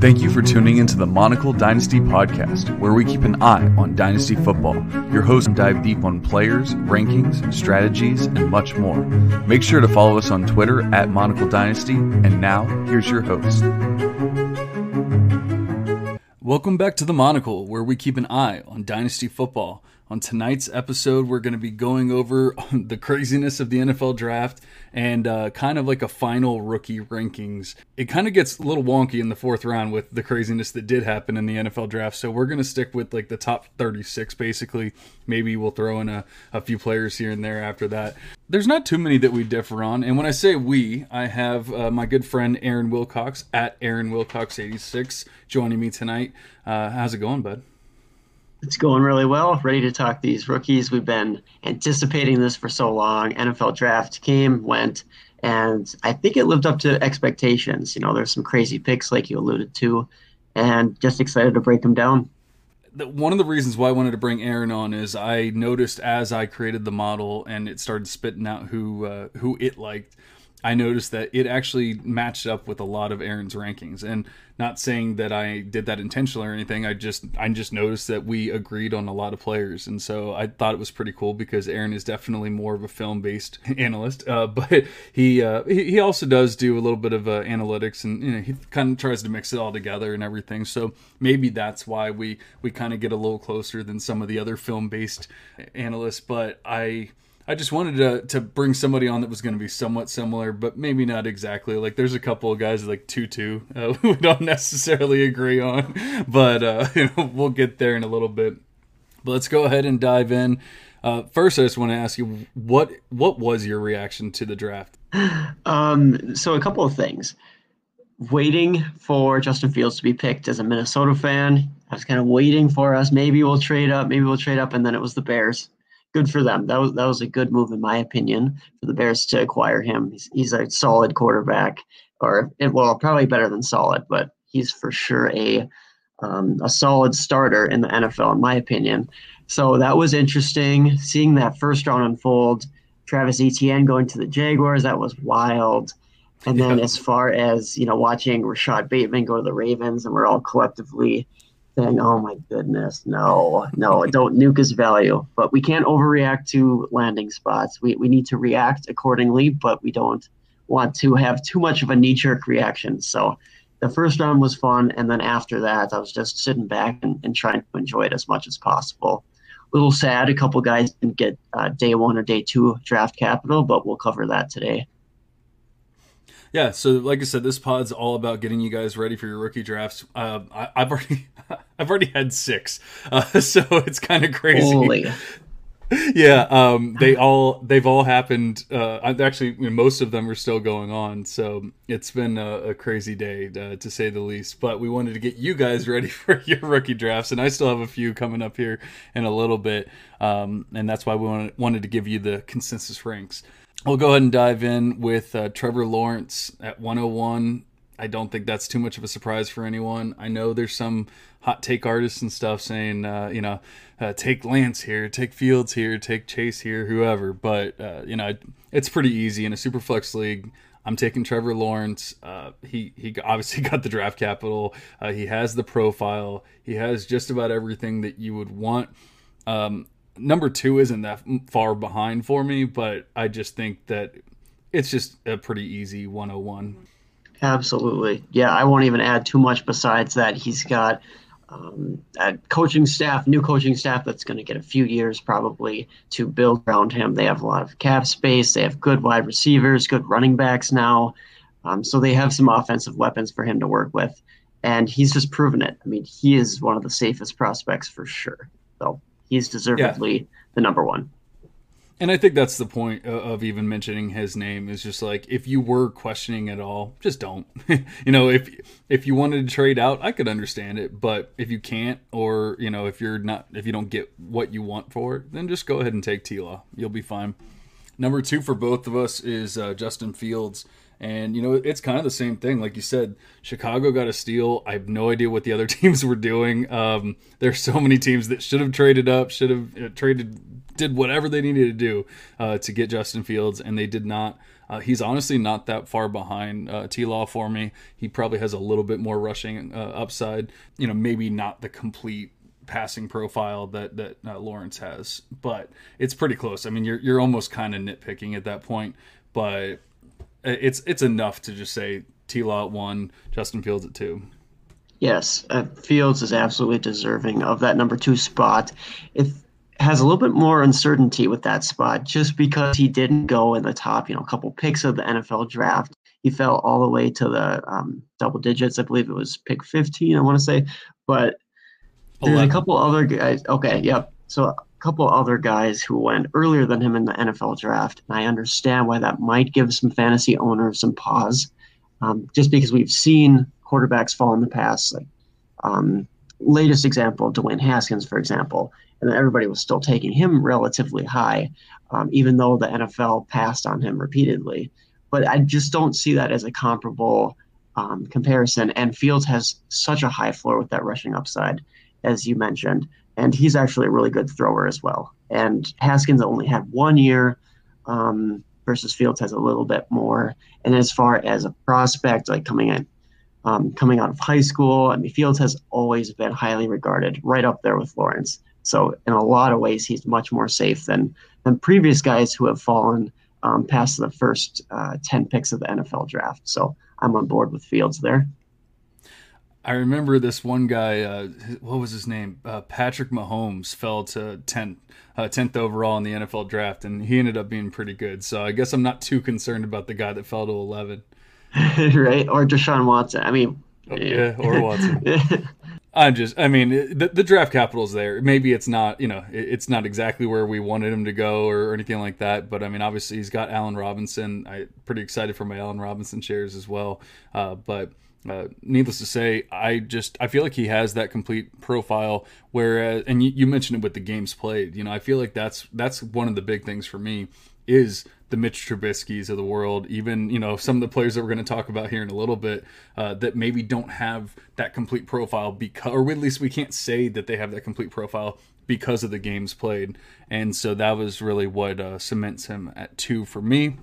Thank you for tuning into the Monocle Dynasty podcast, where we keep an eye on Dynasty football. Your hosts dive deep on players, rankings, strategies, and much more. Make sure to follow us on Twitter at Monocle Dynasty. And now, here's your host. Welcome back to the Monocle, where we keep an eye on Dynasty football. On tonight's episode, we're going to be going over the craziness of the NFL draft and uh, kind of like a final rookie rankings. It kind of gets a little wonky in the fourth round with the craziness that did happen in the NFL draft. So we're going to stick with like the top 36 basically. Maybe we'll throw in a, a few players here and there after that. There's not too many that we differ on. And when I say we, I have uh, my good friend Aaron Wilcox at Aaron Wilcox86 joining me tonight. Uh, how's it going, bud? It's going really well. Ready to talk these rookies. We've been anticipating this for so long. NFL draft came, went, and I think it lived up to expectations. You know, there's some crazy picks like you alluded to, and just excited to break them down. One of the reasons why I wanted to bring Aaron on is I noticed as I created the model and it started spitting out who uh, who it liked I noticed that it actually matched up with a lot of Aaron's rankings. And not saying that I did that intentionally or anything. I just I just noticed that we agreed on a lot of players, and so I thought it was pretty cool because Aaron is definitely more of a film based analyst, uh, but he, uh, he also does do a little bit of uh, analytics, and you know he kind of tries to mix it all together and everything. So maybe that's why we we kind of get a little closer than some of the other film based analysts. But I I just wanted to to bring somebody on that was going to be somewhat similar, but maybe not exactly. Like there's a couple of guys like Tutu uh, we don't necessarily agree on, but uh, you know we'll get there in a little bit. But let's go ahead and dive in. Uh, first, I just want to ask you what what was your reaction to the draft? Um, so a couple of things. Waiting for Justin Fields to be picked as a Minnesota fan, I was kind of waiting for us. Maybe we'll trade up. Maybe we'll trade up, and then it was the Bears good for them. That was that was a good move in my opinion for the Bears to acquire him. He's, he's a solid quarterback, or well, probably better than solid, but he's for sure a um, a solid starter in the NFL in my opinion. So that was interesting seeing that first round unfold. Travis Etienne going to the Jaguars, that was wild. And then yeah. as far as, you know, watching Rashad Bateman go to the Ravens and we're all collectively saying, "Oh my goodness, no, no, don't nuke his value." But we can't overreact to landing spots. We we need to react accordingly, but we don't want to have too much of a knee-jerk reaction. So the first round was fun, and then after that, I was just sitting back and, and trying to enjoy it as much as possible. A little sad, a couple guys didn't get uh, day one or day two draft capital, but we'll cover that today yeah so like i said this pod's all about getting you guys ready for your rookie drafts. Uh, I, have already i've already had six uh, so it's kind of crazy. Holy. yeah um, they all they've all happened uh, actually most of them are still going on so it's been a, a crazy day uh, to say the least. But we wanted to get you guys ready for your rookie drafts and i still have a few coming up here in a little bit um, and that's why we wanted, wanted to give you the consensus ranks we'll go ahead and dive in with uh, Trevor Lawrence at 101. I don't think that's too much of a surprise for anyone. I know there's some hot take artists and stuff saying, uh, you know, uh, take Lance here, take Fields here, take Chase here, whoever. But uh, you know, it's pretty easy in a super flex league. I'm taking Trevor Lawrence. Uh, he he obviously got the draft capital. Uh, he has the profile. He has just about everything that you would want. Um, number two isn't that far behind for me, but I just think that it's just a pretty easy 101. Absolutely. Yeah, I won't even add too much besides that. He's got um, a coaching staff, new coaching staff that's going to get a few years probably to build around him. They have a lot of cap space. They have good wide receivers, good running backs now. Um, so they have some offensive weapons for him to work with. And he's just proven it. I mean, he is one of the safest prospects for sure. He's deservedly yeah. the number one. And I think that's the point of even mentioning his name is just like if you were questioning at all, just don't. you know, if if you wanted to trade out, I could understand it, but if you can't, or you know, if you're not, if you don't get what you want for it, then just go ahead and take T Law. You'll be fine. Number two for both of us is uh, Justin Fields. And you know, it's kind of the same thing. Like you said, Chicago got a steal. I have no idea what the other teams were doing. Um, there's so many teams that should have traded up, should have uh, traded, did whatever they needed to do uh, to get Justin Fields, and they did not. Uh, he's honestly not that far behind uh, T Law for me. He probably has a little bit more rushing uh, upside. You know, maybe not the complete passing profile that that uh, Lawrence has, but it's pretty close. I mean, you're you're almost kind of nitpicking at that point, but it's it's enough to just say T Law at one, Justin Fields at two. Yes, uh, Fields is absolutely deserving of that number two spot. It has a little bit more uncertainty with that spot just because he didn't go in the top, you know, a couple picks of the NFL draft. He fell all the way to the um, double digits. I believe it was pick 15, I want to say. But there's 11. a couple other guys. Okay, yep. So couple other guys who went earlier than him in the NFL draft. And I understand why that might give some fantasy owners some pause, um, just because we've seen quarterbacks fall in the past. Like um, latest example, Dwayne Haskins, for example, and everybody was still taking him relatively high, um, even though the NFL passed on him repeatedly. But I just don't see that as a comparable um, comparison. And Fields has such a high floor with that rushing upside, as you mentioned, and he's actually a really good thrower as well. And Haskins only had one year. Um, versus Fields has a little bit more. And as far as a prospect, like coming in um, coming out of high school. I mean, Fields has always been highly regarded, right up there with Lawrence. So in a lot of ways, he's much more safe than than previous guys who have fallen um, past the first uh, ten picks of the NFL draft. So I'm on board with Fields there. I remember this one guy. Uh, what was his name? Uh, Patrick Mahomes fell to tenth, uh, tenth overall in the NFL draft, and he ended up being pretty good. So I guess I'm not too concerned about the guy that fell to eleven. right? Or Deshaun Watson. I mean, oh, yeah, or Watson. I'm just, I mean, the, the draft capital's there. Maybe it's not, you know, it's not exactly where we wanted him to go or, or anything like that. But I mean, obviously, he's got Allen Robinson. I pretty excited for my Allen Robinson shares as well. Uh, but uh, needless to say, I just I feel like he has that complete profile. Whereas, and you, you mentioned it with the games played. You know, I feel like that's that's one of the big things for me is the Mitch Trubisky's of the world, even you know some of the players that we're going to talk about here in a little bit uh, that maybe don't have that complete profile because, or at least we can't say that they have that complete profile because of the games played, and so that was really what uh, cements him at two for me.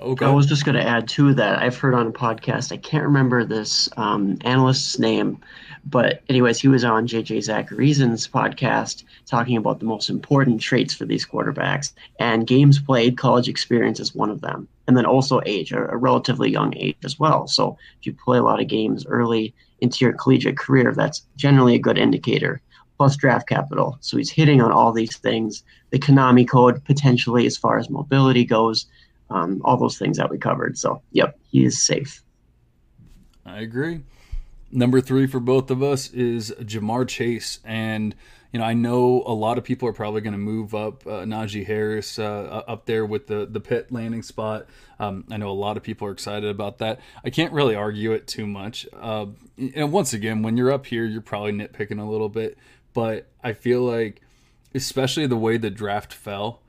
Okay. I was just going to add to that. I've heard on a podcast. I can't remember this um, analyst's name, but anyways, he was on JJ Zachariason's podcast talking about the most important traits for these quarterbacks, and games played, college experience is one of them, and then also age, a, a relatively young age as well. So if you play a lot of games early into your collegiate career, that's generally a good indicator. Plus draft capital. So he's hitting on all these things. The Konami code potentially, as far as mobility goes um, all those things that we covered. So, yep, he is safe. I agree. Number three for both of us is Ja'Marr Chase. And, you know, I know a lot of people are probably going to move up uh, Najee Harris uh, up there with the, the pit landing spot. Um, I know a lot of people are excited about that. I can't really argue it too much. Uh, and once again, when you're up here, you're probably nitpicking a little bit. But I feel like, especially the way the draft fell,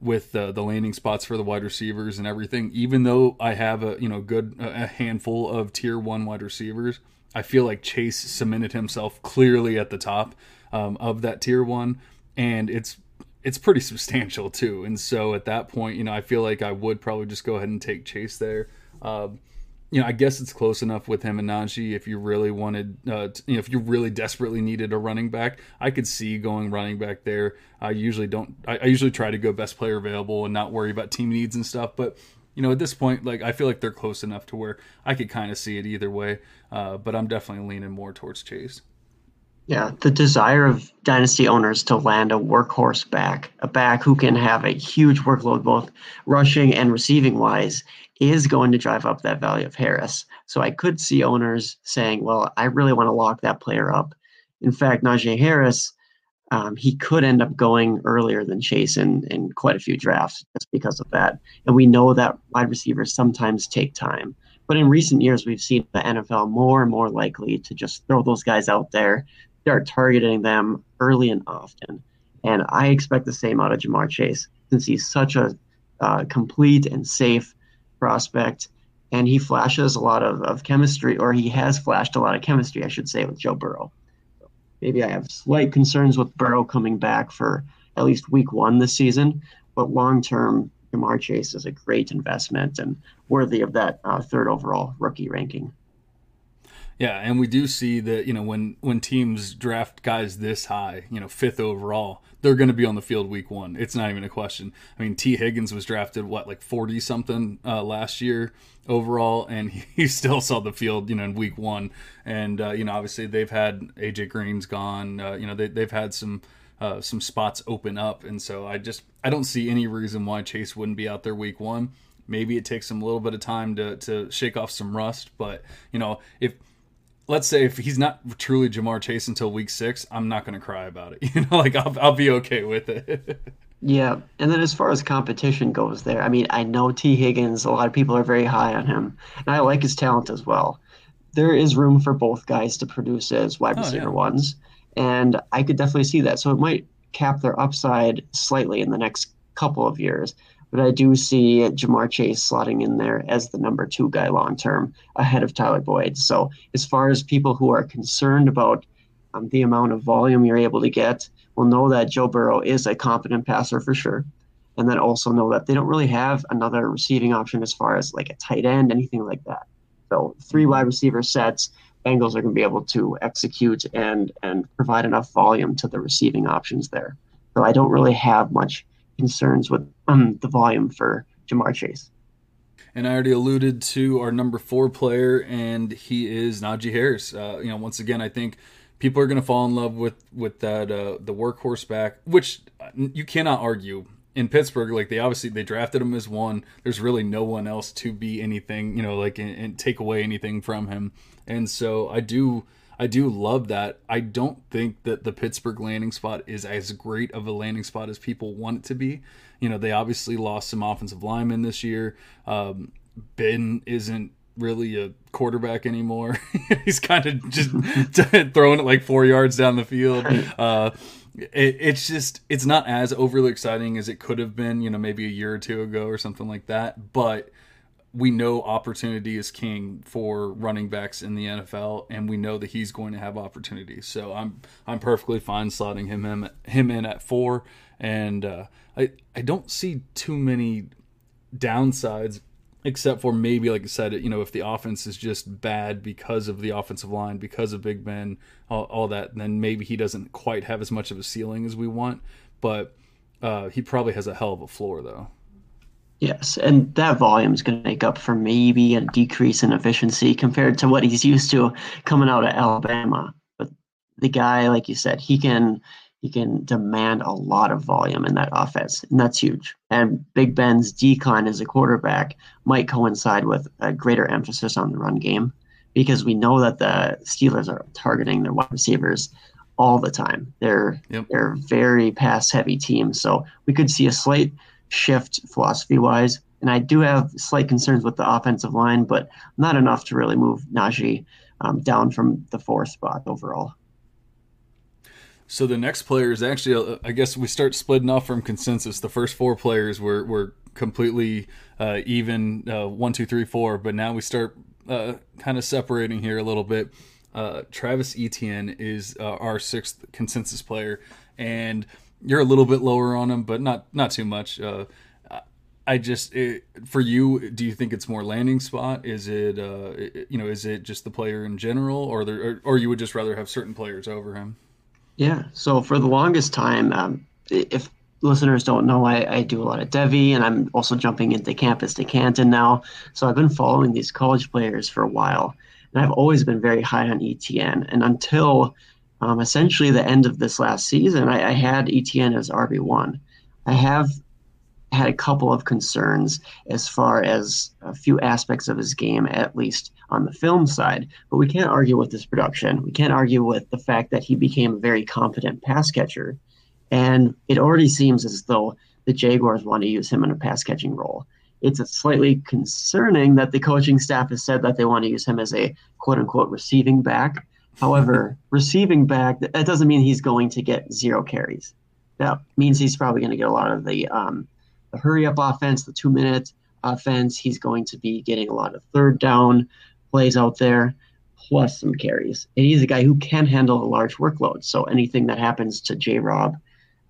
with uh, the landing spots for the wide receivers and everything. Even though I have a you know good a handful of tier one wide receivers, I feel like Chase cemented himself clearly at the top um, of that tier one, and it's it's pretty substantial too. And so at that point, you know, I feel like I would probably just go ahead and take Chase there. Um, you know, I guess it's close enough with him and Najee. If you really wanted, uh, you know, if you really desperately needed a running back, I could see going running back there. I usually don't. I, I usually try to go best player available and not worry about team needs and stuff. But you know, at this point, like I feel like they're close enough to where I could kind of see it either way. Uh, but I'm definitely leaning more towards Chase. Yeah, the desire of dynasty owners to land a workhorse back, a back who can have a huge workload both rushing and receiving wise, is going to drive up that value of Harris. So I could see owners saying, well, I really want to lock that player up. In fact, Najee Harris, um, he could end up going earlier than Chase in, in quite a few drafts just because of that. And we know that wide receivers sometimes take time. But in recent years, we've seen the NFL more and more likely to just throw those guys out there, start targeting them early and often. And I expect the same out of Ja'Marr Chase since he's such a uh, complete and safe prospect. And he flashes a lot of, of chemistry, or he has flashed a lot of chemistry, I should say, with Joe Burrow. maybe I have slight concerns with Burrow coming back for at least week one this season, but long term, Ja'Marr Chase is a great investment and worthy of that uh, third overall rookie ranking. Yeah, and we do see that you know when when teams draft guys this high, you know fifth overall, they're going to be on the field week one. It's not even a question. I mean, Tee Higgins was drafted what like forty something uh, last year overall, and he still saw the field you know in week one. And uh, you know obviously they've had AJ Green's gone. Uh, you know they they've had some. Uh, some spots open up, and so I just I don't see any reason why Chase wouldn't be out there week one. Maybe it takes him a little bit of time to to shake off some rust, but you know if let's say if he's not truly Ja'Marr Chase until week six, I'm not going to cry about it. You know, like I'll, I'll be okay with it. yeah. And then as far as competition goes there, I mean, I know Tee Higgins, a lot of people are very high on him, and I like his talent as well. There is room for both guys to produce as wide oh, receiver oh, yeah. ones, and I could definitely see that. So it might cap their upside slightly in the next couple of years. But I do see Ja'Marr Chase slotting in there as the number two guy long term ahead of Tyler Boyd. So, as far as people who are concerned about um, the amount of volume you're able to get, will know that Joe Burrow is a competent passer for sure. And then also know that they don't really have another receiving option as far as like a tight end, anything like that. So, three wide receiver sets, Bengals are going to be able to execute and and provide enough volume to the receiving options there. So I don't really have much concerns with um, the volume for Ja'Marr Chase. And I already alluded to our number four player, and he is Najee Harris. Uh, you know, once again, I think people are going to fall in love with with that uh, the workhorse back, which you cannot argue in Pittsburgh. Like they obviously they drafted him as one. There's really no one else to be anything, you know, like and, and take away anything from him. And so I do I do love that. I don't think that the Pittsburgh landing spot is as great of a landing spot as people want it to be. You know, they obviously lost some offensive linemen this year. Um, ben isn't really a quarterback anymore. He's kind of just throwing it like four yards down the field. Uh, it, it's just it's not as overly exciting as it could have been. You know, maybe a year or two ago or something like that. But we know opportunity is king for running backs in the NFL, and we know that he's going to have opportunities. So I'm I'm perfectly fine slotting him him, him in at four, and uh, I I don't see too many downsides except for maybe like I said, you know, if the offense is just bad because of the offensive line, because of Big Ben, all, all that, then maybe he doesn't quite have as much of a ceiling as we want. But uh, he probably has a hell of a floor though. Yes, and that volume is going to make up for maybe a decrease in efficiency compared to what he's used to coming out of Alabama. But the guy, like you said, he can he can demand a lot of volume in that offense, and that's huge. And Big Ben's decline as a quarterback might coincide with a greater emphasis on the run game because we know that the Steelers are targeting their wide receivers all the time. They're yep. they're very pass heavy team, so we could see a slight shift philosophy wise. And I do have slight concerns with the offensive line, but not enough to really move Najee um, down from the fourth spot overall. So the next player is actually, uh, I guess we start splitting off from consensus. The first four players were, were completely uh, even uh, one, two, three, four, but now we start uh, kind of separating here a little bit. Uh, Travis Etienne is uh, our sixth consensus player, and you're a little bit lower on him, but not not too much. Uh, I just it, for you, do you think it's more landing spot? Is it uh, you know is it just the player in general, or there, or, or you would just rather have certain players over him? Yeah. So for the longest time, um, if listeners don't know, I, I do a lot of devy, and I'm also jumping into campus to Canton now. So I've been following these college players for a while, and I've always been very high on ETN. And until um, essentially the end of this last season, I, I had ETN as RB1. I have had a couple of concerns as far as a few aspects of his game, at least on the film side. But we can't argue with his production. We can't argue with the fact that he became a very competent pass catcher. And it already seems as though the Jaguars want to use him in a pass catching role. It's slightly concerning that the coaching staff has said that they want to use him as a quote unquote receiving back However, receiving back, that doesn't mean he's going to get zero carries. That means he's probably going to get a lot of the um, the hurry up offense, the two minute offense. He's going to be getting a lot of third down plays out there, plus some carries. And he's a guy who can handle a large workload. So anything that happens to J. Rob,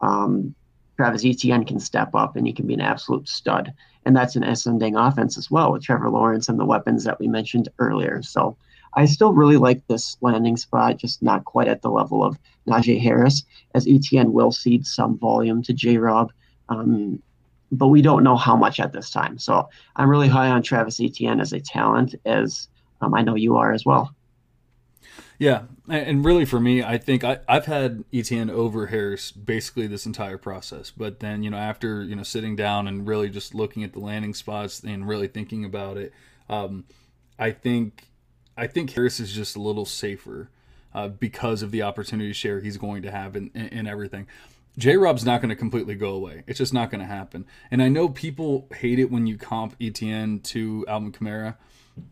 um, Travis Etienne can step up and he can be an absolute stud. And that's an ascending offense as well with Trevor Lawrence and the weapons that we mentioned earlier. So I still really like this landing spot, just not quite at the level of Najee Harris, as ETN will cede some volume to J Rob. Um, but we don't know how much at this time. So I'm really high on Travis Etienne as a talent, as um, I know you are as well. Yeah, and really for me, I think I, I've had Etienne over Harris basically this entire process. But then you know after you know sitting down and really just looking at the landing spots and really thinking about it, um, I think I think Harris is just a little safer uh, because of the opportunity share he's going to have in, in, in everything. J Rob's not going to completely go away. It's just not going to happen. And I know people hate it when you comp ETN to Alvin Kamara.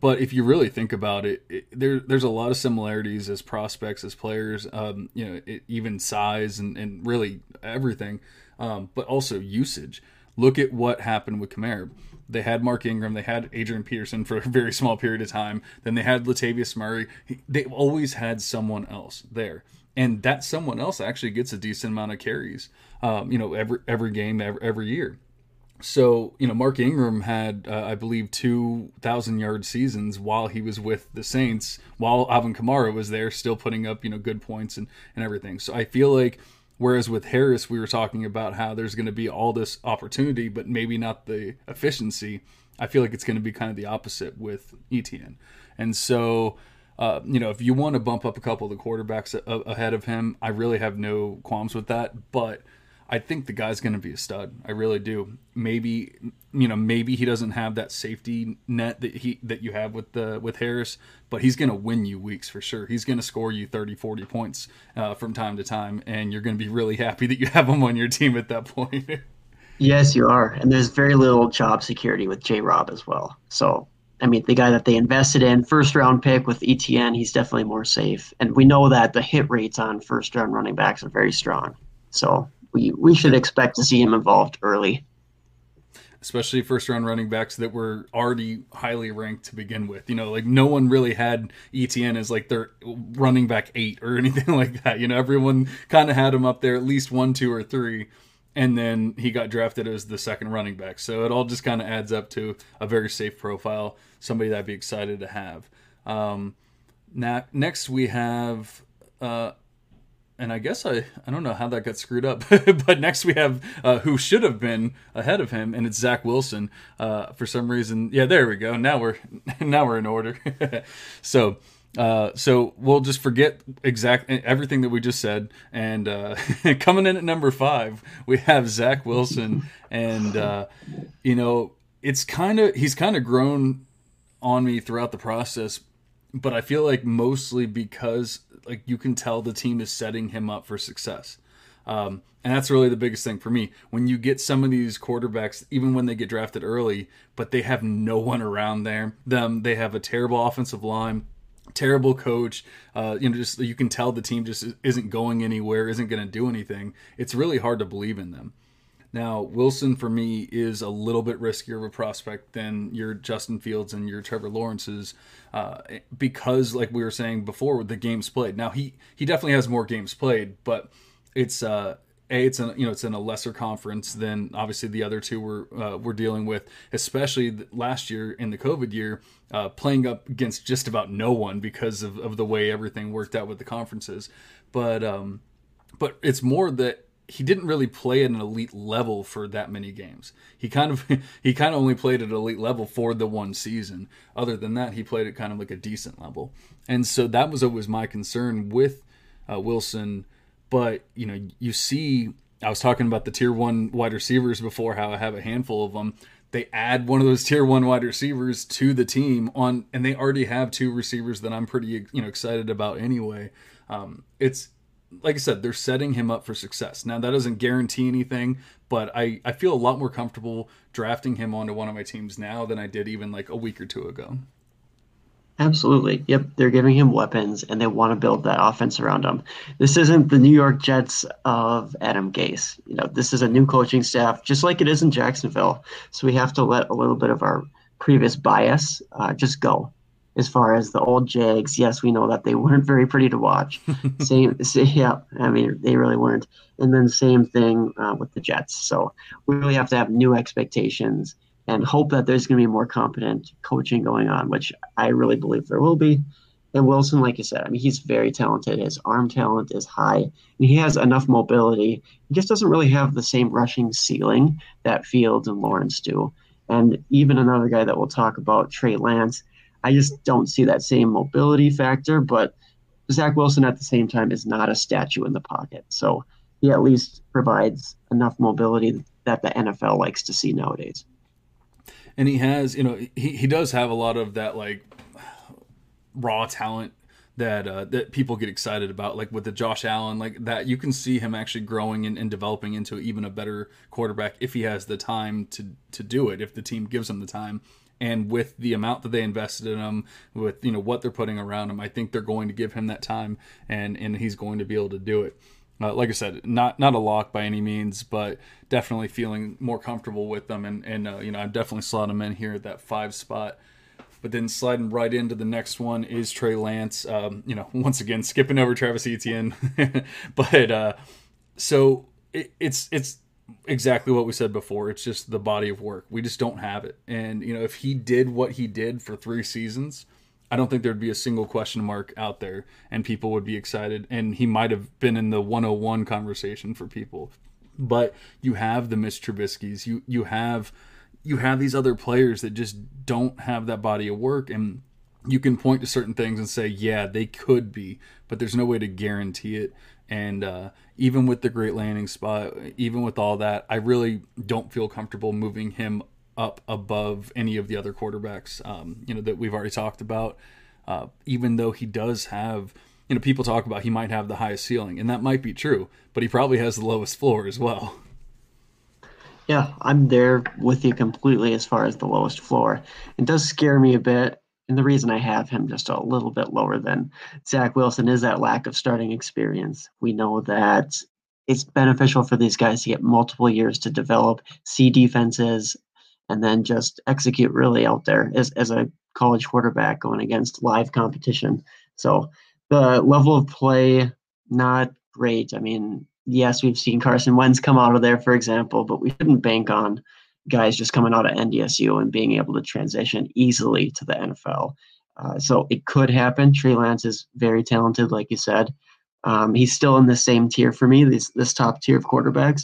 But if you really think about it, it there, there's a lot of similarities as prospects, as players, um, you know, it, even size and, and really everything, um, but also usage. Look at what happened with Kamara. They had Mark Ingram, they had Adrian Peterson for a very small period of time, then they had Latavius Murray. They've always had someone else there. And that someone else actually gets a decent amount of carries, um, you know, every every game, every, every year so you know mark ingram had uh, i believe 2000 yard seasons while he was with the saints while alvin kamara was there still putting up you know good points and, and everything so i feel like whereas with harris we were talking about how there's going to be all this opportunity but maybe not the efficiency. I feel like it's going to be kind of the opposite with etienne and so uh, you know if you want to bump up a couple of the quarterbacks a- ahead of him i really have no qualms with that. But I think the guy's going to be a stud. I really do. Maybe you know, maybe he doesn't have that safety net that he that you have with the with Harris, but he's going to win you weeks for sure. He's going to score you 30, 40 points uh, from time to time, and you're going to be really happy that you have him on your team at that point. yes, you are, and there's very little job security with J. Rob as well. So I mean, the guy that they invested in, first round pick with ETN, he's definitely more safe. And we know that the hit rates on first round running backs are very strong. So we we should expect to see him involved early. Especially first round running backs that were already highly ranked to begin with. You know, like no one really had ETN as like their running back eight or anything like that. You know, everyone kind of had him up there at least one, two, or three. And then he got drafted as the second running back. So it all just kind of adds up to a very safe profile, somebody that I'd be excited to have. Um, now, next we have uh, and I guess I I don't know how that got screwed up, but next we have uh, who should have been ahead of him, and it's Zach Wilson. Uh, for some reason, yeah, there we go. Now we're now we're in order. so. Uh, so we'll just forget exact everything that we just said, and uh, coming in at number five, we have Zach Wilson, and uh, you know it's kind of he's kind of grown on me throughout the process, but I feel like mostly because like you can tell the team is setting him up for success. Um, and that's really the biggest thing for me. When you get some of these quarterbacks, even when they get drafted early, but they have no one around there, them they have a terrible offensive line, terrible coach. Uh, you know, just you can tell the team just isn't going anywhere, isn't going to do anything. It's really hard to believe in them. Now, Wilson for me is a little bit riskier of a prospect than your Justin Fields and your Trevor Lawrence's uh, because, like we were saying before, the games played. Now he he definitely has more games played, but it's uh, a it's a you know it's in a lesser conference than obviously the other two we're uh, we're dealing with, especially last year in the COVID year, uh, playing up against just about no one because of, of the way everything worked out with the conferences. But um, but it's more that he didn't really play at an elite level for that many games. He kind of he kind of only played at elite level for the one season. Other than that, he played at kind of like a decent level. And so that was always my concern with uh, Wilson. But you know, you see, I was talking about the tier one wide receivers before. How I have a handful of them. They add one of those tier one wide receivers to the team on, and they already have two receivers that I'm pretty you know excited about anyway. Um, it's like I said, they're setting him up for success. Now that doesn't guarantee anything, but I, I feel a lot more comfortable drafting him onto one of my teams now than I did even like a week or two ago. Absolutely. Yep. They're giving him weapons and they want to build that offense around him. This isn't the New York Jets of Adam Gase. You know, this is a new coaching staff, just like it is in Jacksonville. So we have to let a little bit of our previous bias uh, just go as far as the old Jags, yes, we know that they weren't very pretty to watch. same, same, yeah, I mean, they really weren't. And then same thing uh, with the Jets. So we really have to have new expectations and hope that there's going to be more competent coaching going on, which I really believe there will be. And Wilson, like you said, I mean, he's very talented. His arm talent is high, and he has enough mobility. He just doesn't really have the same rushing ceiling that Fields and Lawrence do. And even another guy that we'll talk about, Trey Lance, I just don't see that same mobility factor. But Zach Wilson at the same time is not a statue in the pocket. So he at least provides enough mobility that the NFL likes to see nowadays. And he has, you know, he, he does have a lot of that like raw talent that uh, that people get excited about, like with the Josh Allen, like that you can see him actually growing and, and, developing into even a better quarterback if he has the time to to do it, if the team gives him the time. And with the amount that they invested in him, with you know what they're putting around him, I think they're going to give him that time, and and he's going to be able to do it. Uh, like I said, not not a lock by any means, but definitely feeling more comfortable with them, and and uh, you know I definitely slot him in here at that five spot. But then sliding right into the next one is Trey Lance. Um, you know, once again skipping over Travis Etienne, but uh, so it, it's it's exactly what we said before. It's just the body of work. We just don't have it. And you know, if he did what he did for three seasons, I don't think there'd be a single question mark out there, and people would be excited. And he might have been in the 101 conversation for people. But you have the Mitch Trubisky's. You you have you have these other players that just don't have that body of work and you can point to certain things and say yeah they could be but there's no way to guarantee it and uh, even with the great landing spot even with all that i really don't feel comfortable moving him up above any of the other quarterbacks um, you know that we've already talked about uh, even though he does have you know people talk about he might have the highest ceiling and that might be true but he probably has the lowest floor as well Yeah, I'm there with you completely as far as the lowest floor. It does scare me a bit. And the reason I have him just a little bit lower than Zach Wilson is that lack of starting experience. We know that it's beneficial for these guys to get multiple years to develop, see defenses, and then just execute really out there as, as a college quarterback going against live competition. So the level of play, not great. I mean, yes, we've seen Carson Wentz come out of there, for example, but we shouldn't bank on guys just coming out of NDSU and being able to transition easily to the NFL. Uh, so it could happen. Trey Lance is very talented, like you said. Um, he's still in the same tier for me, this this top tier of quarterbacks,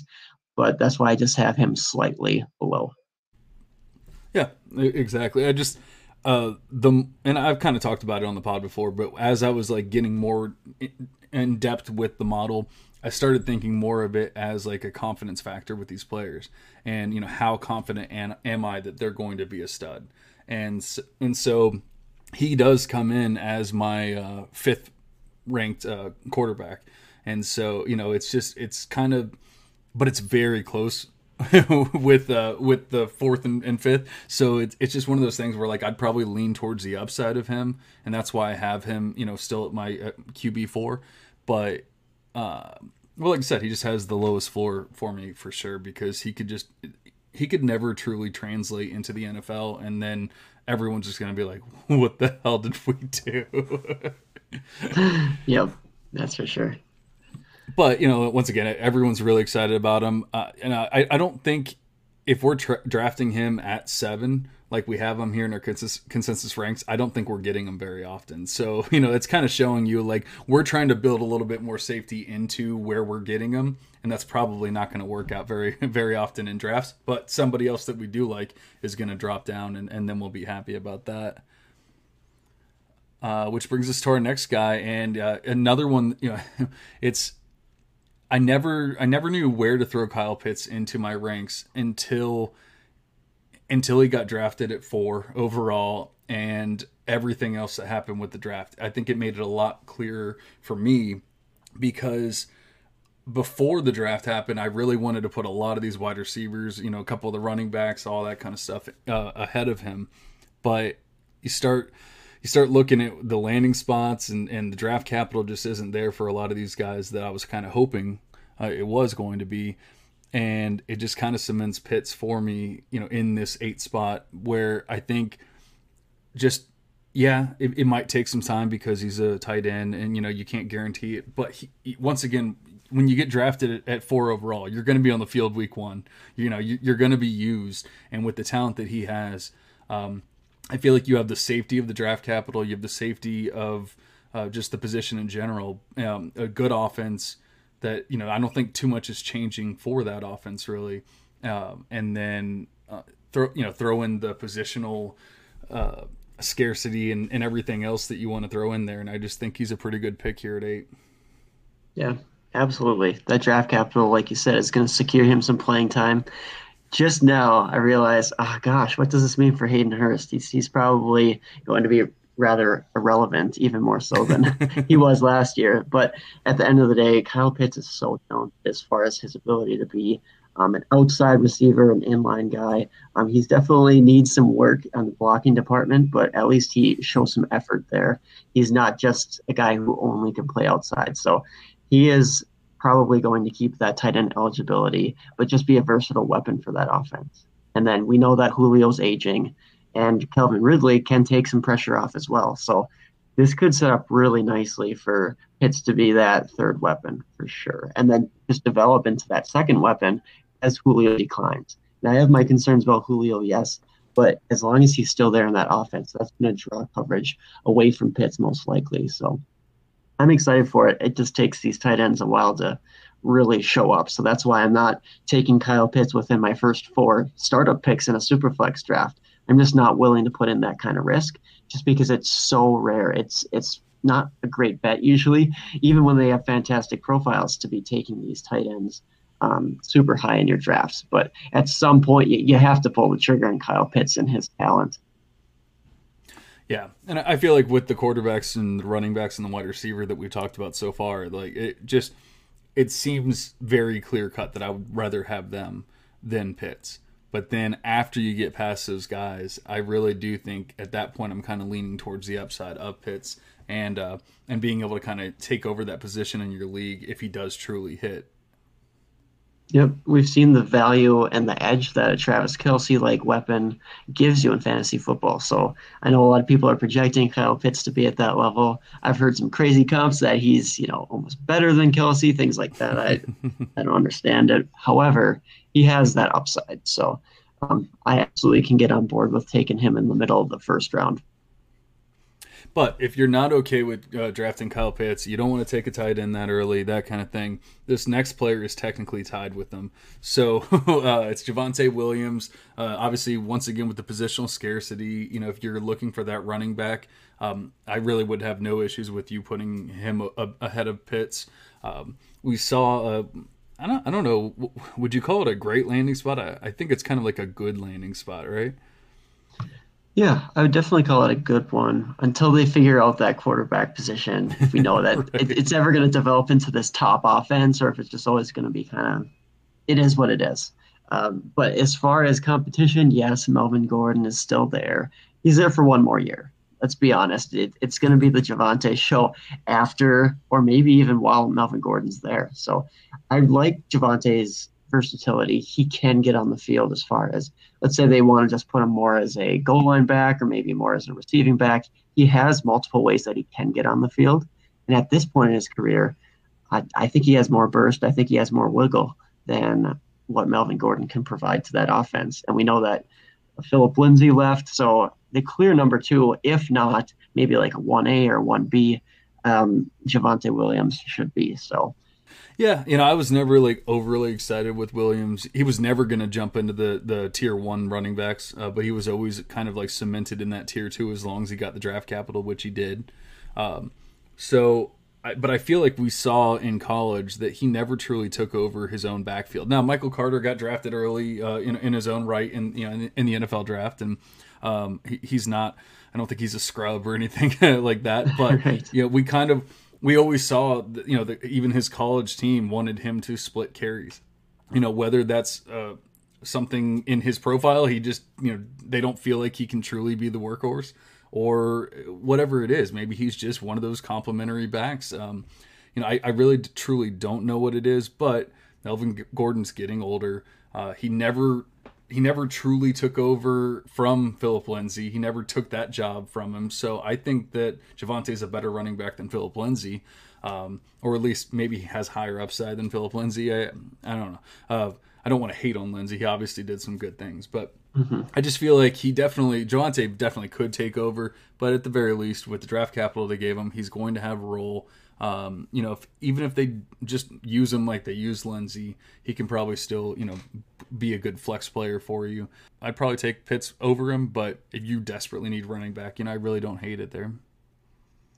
but that's why I just have him slightly below. Yeah, exactly. I just uh the and I've kind of talked about it on the pod before, but as I was like getting more in depth with the model, I started thinking more of it as like a confidence factor with these players, and you know how confident am, I that they're going to be a stud, and and so he does come in as my uh, fifth ranked uh, quarterback, and so you know it's just it's kind of, but it's very close with uh with the fourth and, and, fifth. So it's, it's just one of those things where like i'd probably lean towards the upside of him. And that's why i have him you know still at my uh, qb4 but uh, well, like I said, he just has the lowest floor for me for sure because he could just he could never truly translate into the NFL, and then everyone's just gonna be like, "What the hell did we do?" yep, that's for sure. But you know, once again, everyone's really excited about him, uh, and I, I don't think if we're tra- drafting him at seven, like we have them here in our consensus, ranks, I don't think we're getting them very often. So, you know, it's kind of showing you like we're trying to build a little bit more safety into where we're getting them. And that's probably not going to work out very, very often in drafts. But somebody else that we do like is going to drop down, and, and then we'll be happy about that. Uh, which brings us to our next guy, and uh, another one. You know, it's I never I never knew where to throw Kyle Pitts into my ranks until until he got drafted at four overall and everything else that happened with the draft. I think it made it a lot clearer for me because before the draft happened, I really wanted to put a lot of these wide receivers, you know, a couple of the running backs, all that kind of stuff uh, ahead of him. But you start you start looking at the landing spots and, and the draft capital just isn't there for a lot of these guys that I was kind of hoping uh, it was going to be and it just kind of cements Pitts for me, you know, in this eight spot where I think just yeah, it, it, might take some time because he's a tight end, and you know you can't guarantee it. But he, he, once again, when you get drafted at, four overall, you're going to be on the field week one. You know you, are going to be used, and with the talent that he has, um, I feel like you have the safety of the draft capital, you have the safety of uh, just the position in general, um, a good offense that you know I don't think too much is changing for that offense really, um, and then uh, throw you know throw in the positional uh, scarcity and, and everything else that you want to throw in there, and I just think he's a pretty good pick here at eight. Yeah, absolutely. That draft capital, like you said, is going to secure him some playing time. Just now, I realize, oh gosh, what does this mean for Hayden Hurst? He's, he's probably going to be rather irrelevant, even more so than he was last year. But at the end of the day, Kyle Pitts is so talented as far as his ability to be um, an outside receiver, an inline guy. Um, he's definitely needs some work on the blocking department, but at least he shows some effort there. He's not just a guy who only can play outside. So he is probably going to keep that tight end eligibility, but just be a versatile weapon for that offense. And then we know that Julio's aging and Calvin Ridley can take some pressure off as well. So this could set up really nicely for Pitts to be that third weapon for sure. And then just develop into that second weapon as Julio declines. Now I have my concerns about Julio, yes, but as long as he's still there in that offense, that's going to draw coverage away from Pitts most likely. So I'm excited for it. It just takes these tight ends a while to really show up. So that's why I'm not taking Kyle Pitts within my first four startup picks in a superflex draft. I'm just not willing to put in that kind of risk just because it's so rare. It's it's not a great bet usually, even when they have fantastic profiles to be taking these tight ends um, super high in your drafts. But at some point, you, you have to pull the trigger on Kyle Pitts and his talent. Yeah, and I feel like with the quarterbacks and the running backs and the wide receiver that we've talked about so far, like it just it seems very clear cut that I would rather have them than Pitts. But then after you get past those guys, I really do think at that point I'm kind of leaning towards the upside of Pitts and uh, and being able to kind of take over that position in your league if he does truly hit. Yep, we've seen the value and the edge that a Travis Kelce like weapon gives you in fantasy football. So I know a lot of people are projecting Kyle Pitts to be at that level. I've heard some crazy comps that he's you know almost better than Kelsey, things like that. I I don't understand it. However, he has that upside. So um, I absolutely can get on board with taking him in the middle of the first round. But if you're not okay with uh, drafting Kyle Pitts, you don't want to take a tight end that early, that kind of thing. This next player is technically tied with them. So uh, it's Javonte Williams. Uh, obviously, once again with the positional scarcity, you know, if you're looking for that running back, um, I really would have no issues with you putting him a- a- ahead of Pitts. Um, we saw. Uh, I don't, I don't know. Would you call it a great landing spot? I, I think it's kind of like a good landing spot, right? Yeah, I would definitely call it a good one until they figure out that quarterback position. If we know that right. it, it's ever going to develop into this top offense, or if it's just always going to be kind of, it is what it is. Um, but as far as competition, yes, Melvin Gordon is still there. He's there for one more year. Let's be honest. It, it's going to be the Javonte show after, or maybe even while Melvin Gordon's there. So I like Javonte's versatility. He can get on the field as far as, let's say they want to just put him more as a goal line back or maybe more as a receiving back. He has multiple ways that he can get on the field. And at this point in his career, I, I think he has more burst. I think he has more wiggle than what Melvin Gordon can provide to that offense. And we know that Philip Lindsay left. So the clear number two, if not maybe like a 1A or 1B, um, Javonte Williams should be. So yeah, you know, I was never like overly excited with Williams. He was never going to jump into the the tier one running backs, uh, but he was always kind of like cemented in that tier two as long as he got the draft capital, which he did. Um, so, I, but I feel like we saw in college that he never truly took over his own backfield. Now, Michael Carter got drafted early uh, in in his own right in you know in, in the NFL draft, and um, he, he's not. I don't think he's a scrub or anything like that, but right. you know, we kind of we always saw, you know, that even his college team wanted him to split carries. You know, whether that's uh, something in his profile, he just, you know, they don't feel like he can truly be the workhorse, or whatever it is. Maybe he's just one of those complimentary backs. Um, you know, I, I really truly don't know what it is, but Melvin Gordon's getting older. Uh, he never he never truly took over from Philip Lindsay. He never took that job from him. So I think that Javonte is a better running back than Philip Lindsay, um, or at least maybe he has higher upside than Philip Lindsay. I, I don't know. Uh, I don't want to hate on Lindsay. He obviously did some good things, but mm-hmm. I just feel like he definitely, Javonte definitely could take over. But at the very least, with the draft capital they gave him, he's going to have a role. Um, you know, if, even if they just use him like they use Lindsay, he can probably still, you know, be a good flex player for you. I'd probably take Pitts over him, but if you desperately need running back, you know, I really don't hate it there.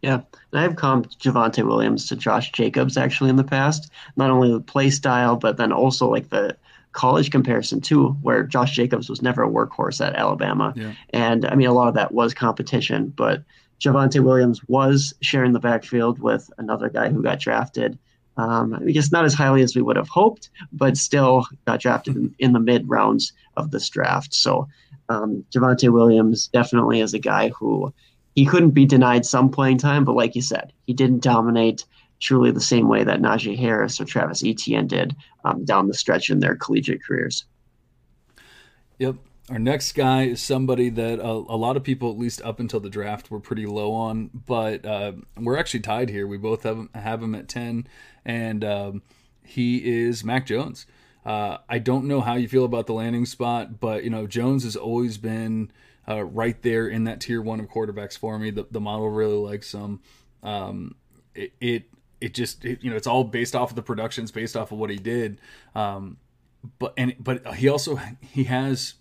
Yeah, and I have comped Javonte Williams to Josh Jacobs actually in the past. Not only the play style, but then also like the college comparison too, where Josh Jacobs was never a workhorse at Alabama. Yeah. And I mean, a lot of that was competition, but Javonte Williams was sharing the backfield with another guy who got drafted. Um, I guess not as highly as we would have hoped, but still got drafted in, in the mid rounds of this draft. So um, Javonte Williams definitely is a guy who he couldn't be denied some playing time, but like you said, he didn't dominate truly the same way that Najee Harris or Travis Etienne did um, down the stretch in their collegiate careers. Yep, our next guy is somebody that a, a, lot of people, at least up until the draft, were pretty low on, but uh, we're actually tied here. We both have have him at ten, and um, he is Mac Jones. Uh, I don't know how you feel about the landing spot, but you know Jones has always been uh, right there in that tier one of quarterbacks for me. The, the model really likes him. Um, it, it, it just it, you know it's all based off of the productions, based off of what he did. Um, but and but he also he has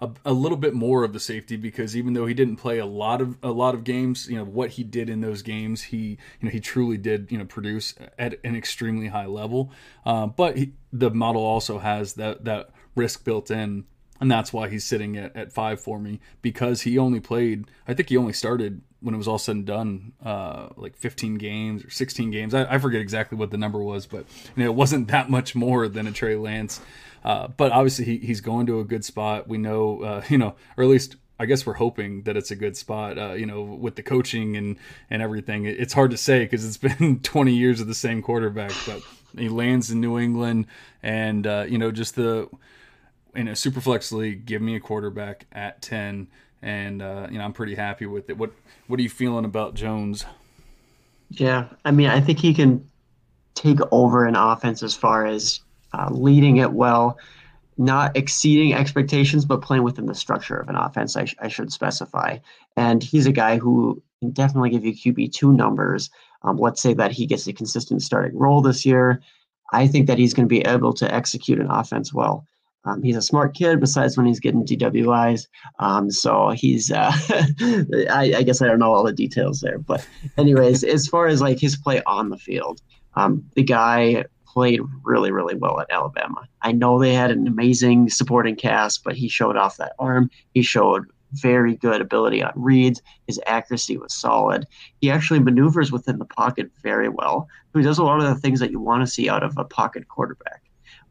a, a, little bit more of the safety because even though he didn't play a lot of a lot of games, you know what he did in those games, he you know he truly did you know produce at an extremely high level. Uh, but he, the model also has that that risk built in, and that's why he's sitting at, at five for me because he only played. I think he only started when it was all said and done, uh, like 15 games or 16 games. I, I, forget exactly what the number was, but you know, it wasn't that much more than a Trey Lance. Uh, but obviously, he, he's going to a good spot. We know, uh, you know, or at least I guess we're hoping that it's a good spot. Uh, you know, with the coaching and and everything, it's hard to say because it's been 20 years of the same quarterback. But he lands in New England, and uh, you know, just the in a superflex league, give me a quarterback at 10, and uh, you know, I'm pretty happy with it. What what are you feeling about Jones? Yeah, I mean, I think he can take over an offense as far as uh, leading it well, not exceeding expectations, but playing within the structure of an offense, I, sh- I should specify. And he's a guy who can definitely give you QB2 numbers. Um, let's say that he gets a consistent starting role this year. I think that he's going to be able to execute an offense well. Um, he's a smart kid, besides when he's getting DWIs. Um, so he's, uh, I, I, guess I don't know all the details there. But, anyways, as far as like his play on the field, um, the guy played really, really well at Alabama. I know they had an amazing supporting cast, but he showed off that arm. He showed very good ability on reads. His accuracy was solid. He actually maneuvers within the pocket very well. He does a lot of the things that you want to see out of a pocket quarterback.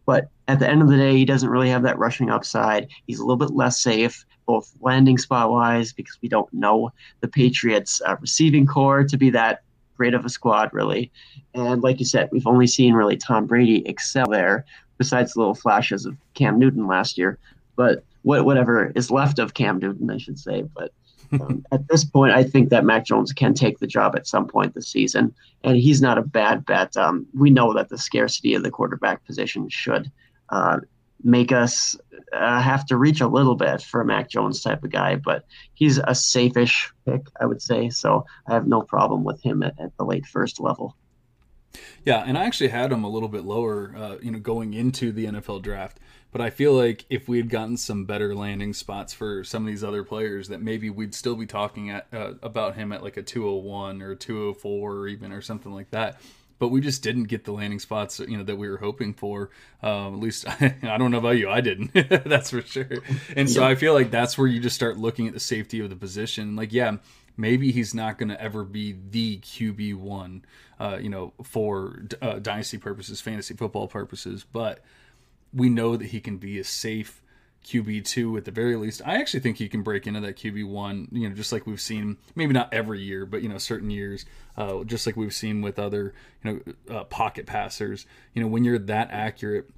But at the end of the day, he doesn't really have that rushing upside. He's a little bit less safe, both landing spot wise, because we don't know the Patriots' uh, receiving corps to be that great of a squad, really. And like you said, we've only seen really Tom Brady excel there, besides the little flashes of Cam Newton last year. But what, whatever is left of Cam Newton, I should say. But um, at this point, I think that Mac Jones can take the job at some point this season, and he's not a bad bet. Um, we know that the scarcity of the quarterback position should uh, make us uh, have to reach a little bit for a Mac Jones type of guy, but he's a safe-ish pick, I would say. So I have no problem with him at, at the late first level. Yeah, and I actually had him a little bit lower, uh, you know, going into the NFL draft. But I feel like if we had gotten some better landing spots for some of these other players, that maybe we'd still be talking at, uh, about him at like a 201 or 204 or even or something like that. But we just didn't get the landing spots, you know, that we were hoping for. Um, at least I, I, don't know about you, I didn't. that's for sure. And so I feel like that's where you just start looking at the safety of the position. Like, yeah, maybe he's not going to ever be the QB one, uh, you know, for uh, dynasty purposes, fantasy football purposes, but we know that he can be a safe QB two at the very least. I actually think he can break into that QB one. You know, just like we've seen, maybe not every year, but you know, certain years, uh, just like we've seen with other you know uh, pocket passers. You know, when you're that accurate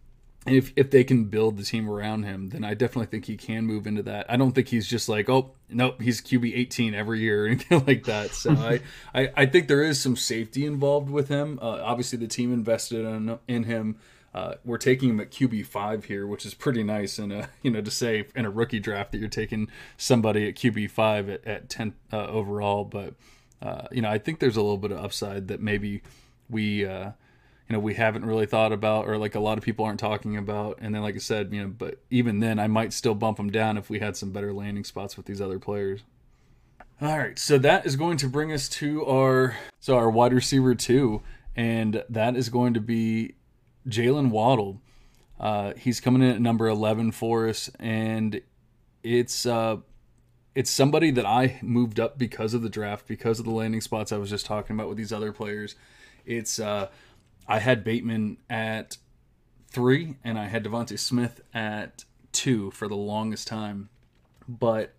if if they can build the team around him, then I definitely think he can move into that. I don't think he's just like, oh, nope, he's QB 18 every year or anything like that. So I, I, I think there is some safety involved with him. Uh, obviously, the team invested in in him. Uh, we're taking him at QB five here, which is pretty nice. And you know, to say in a rookie draft that you're taking somebody at QB five at, at 10 uh, overall, but uh, you know, I think there's a little bit of upside that maybe we uh, you know we haven't really thought about or like a lot of people aren't talking about. And then like i said you know but even then i might still bump them down if we had some better landing spots with these other players. All right. So that is going to bring us to our so our wide receiver two. And that is going to be jalen waddle uh, he's coming in at number 11 for us and it's uh it's somebody that I moved up because of the draft, because of the landing spots I was just talking about with these other players. It's uh, I had Bateman at three, and I had DeVonta Smith at two for the longest time. But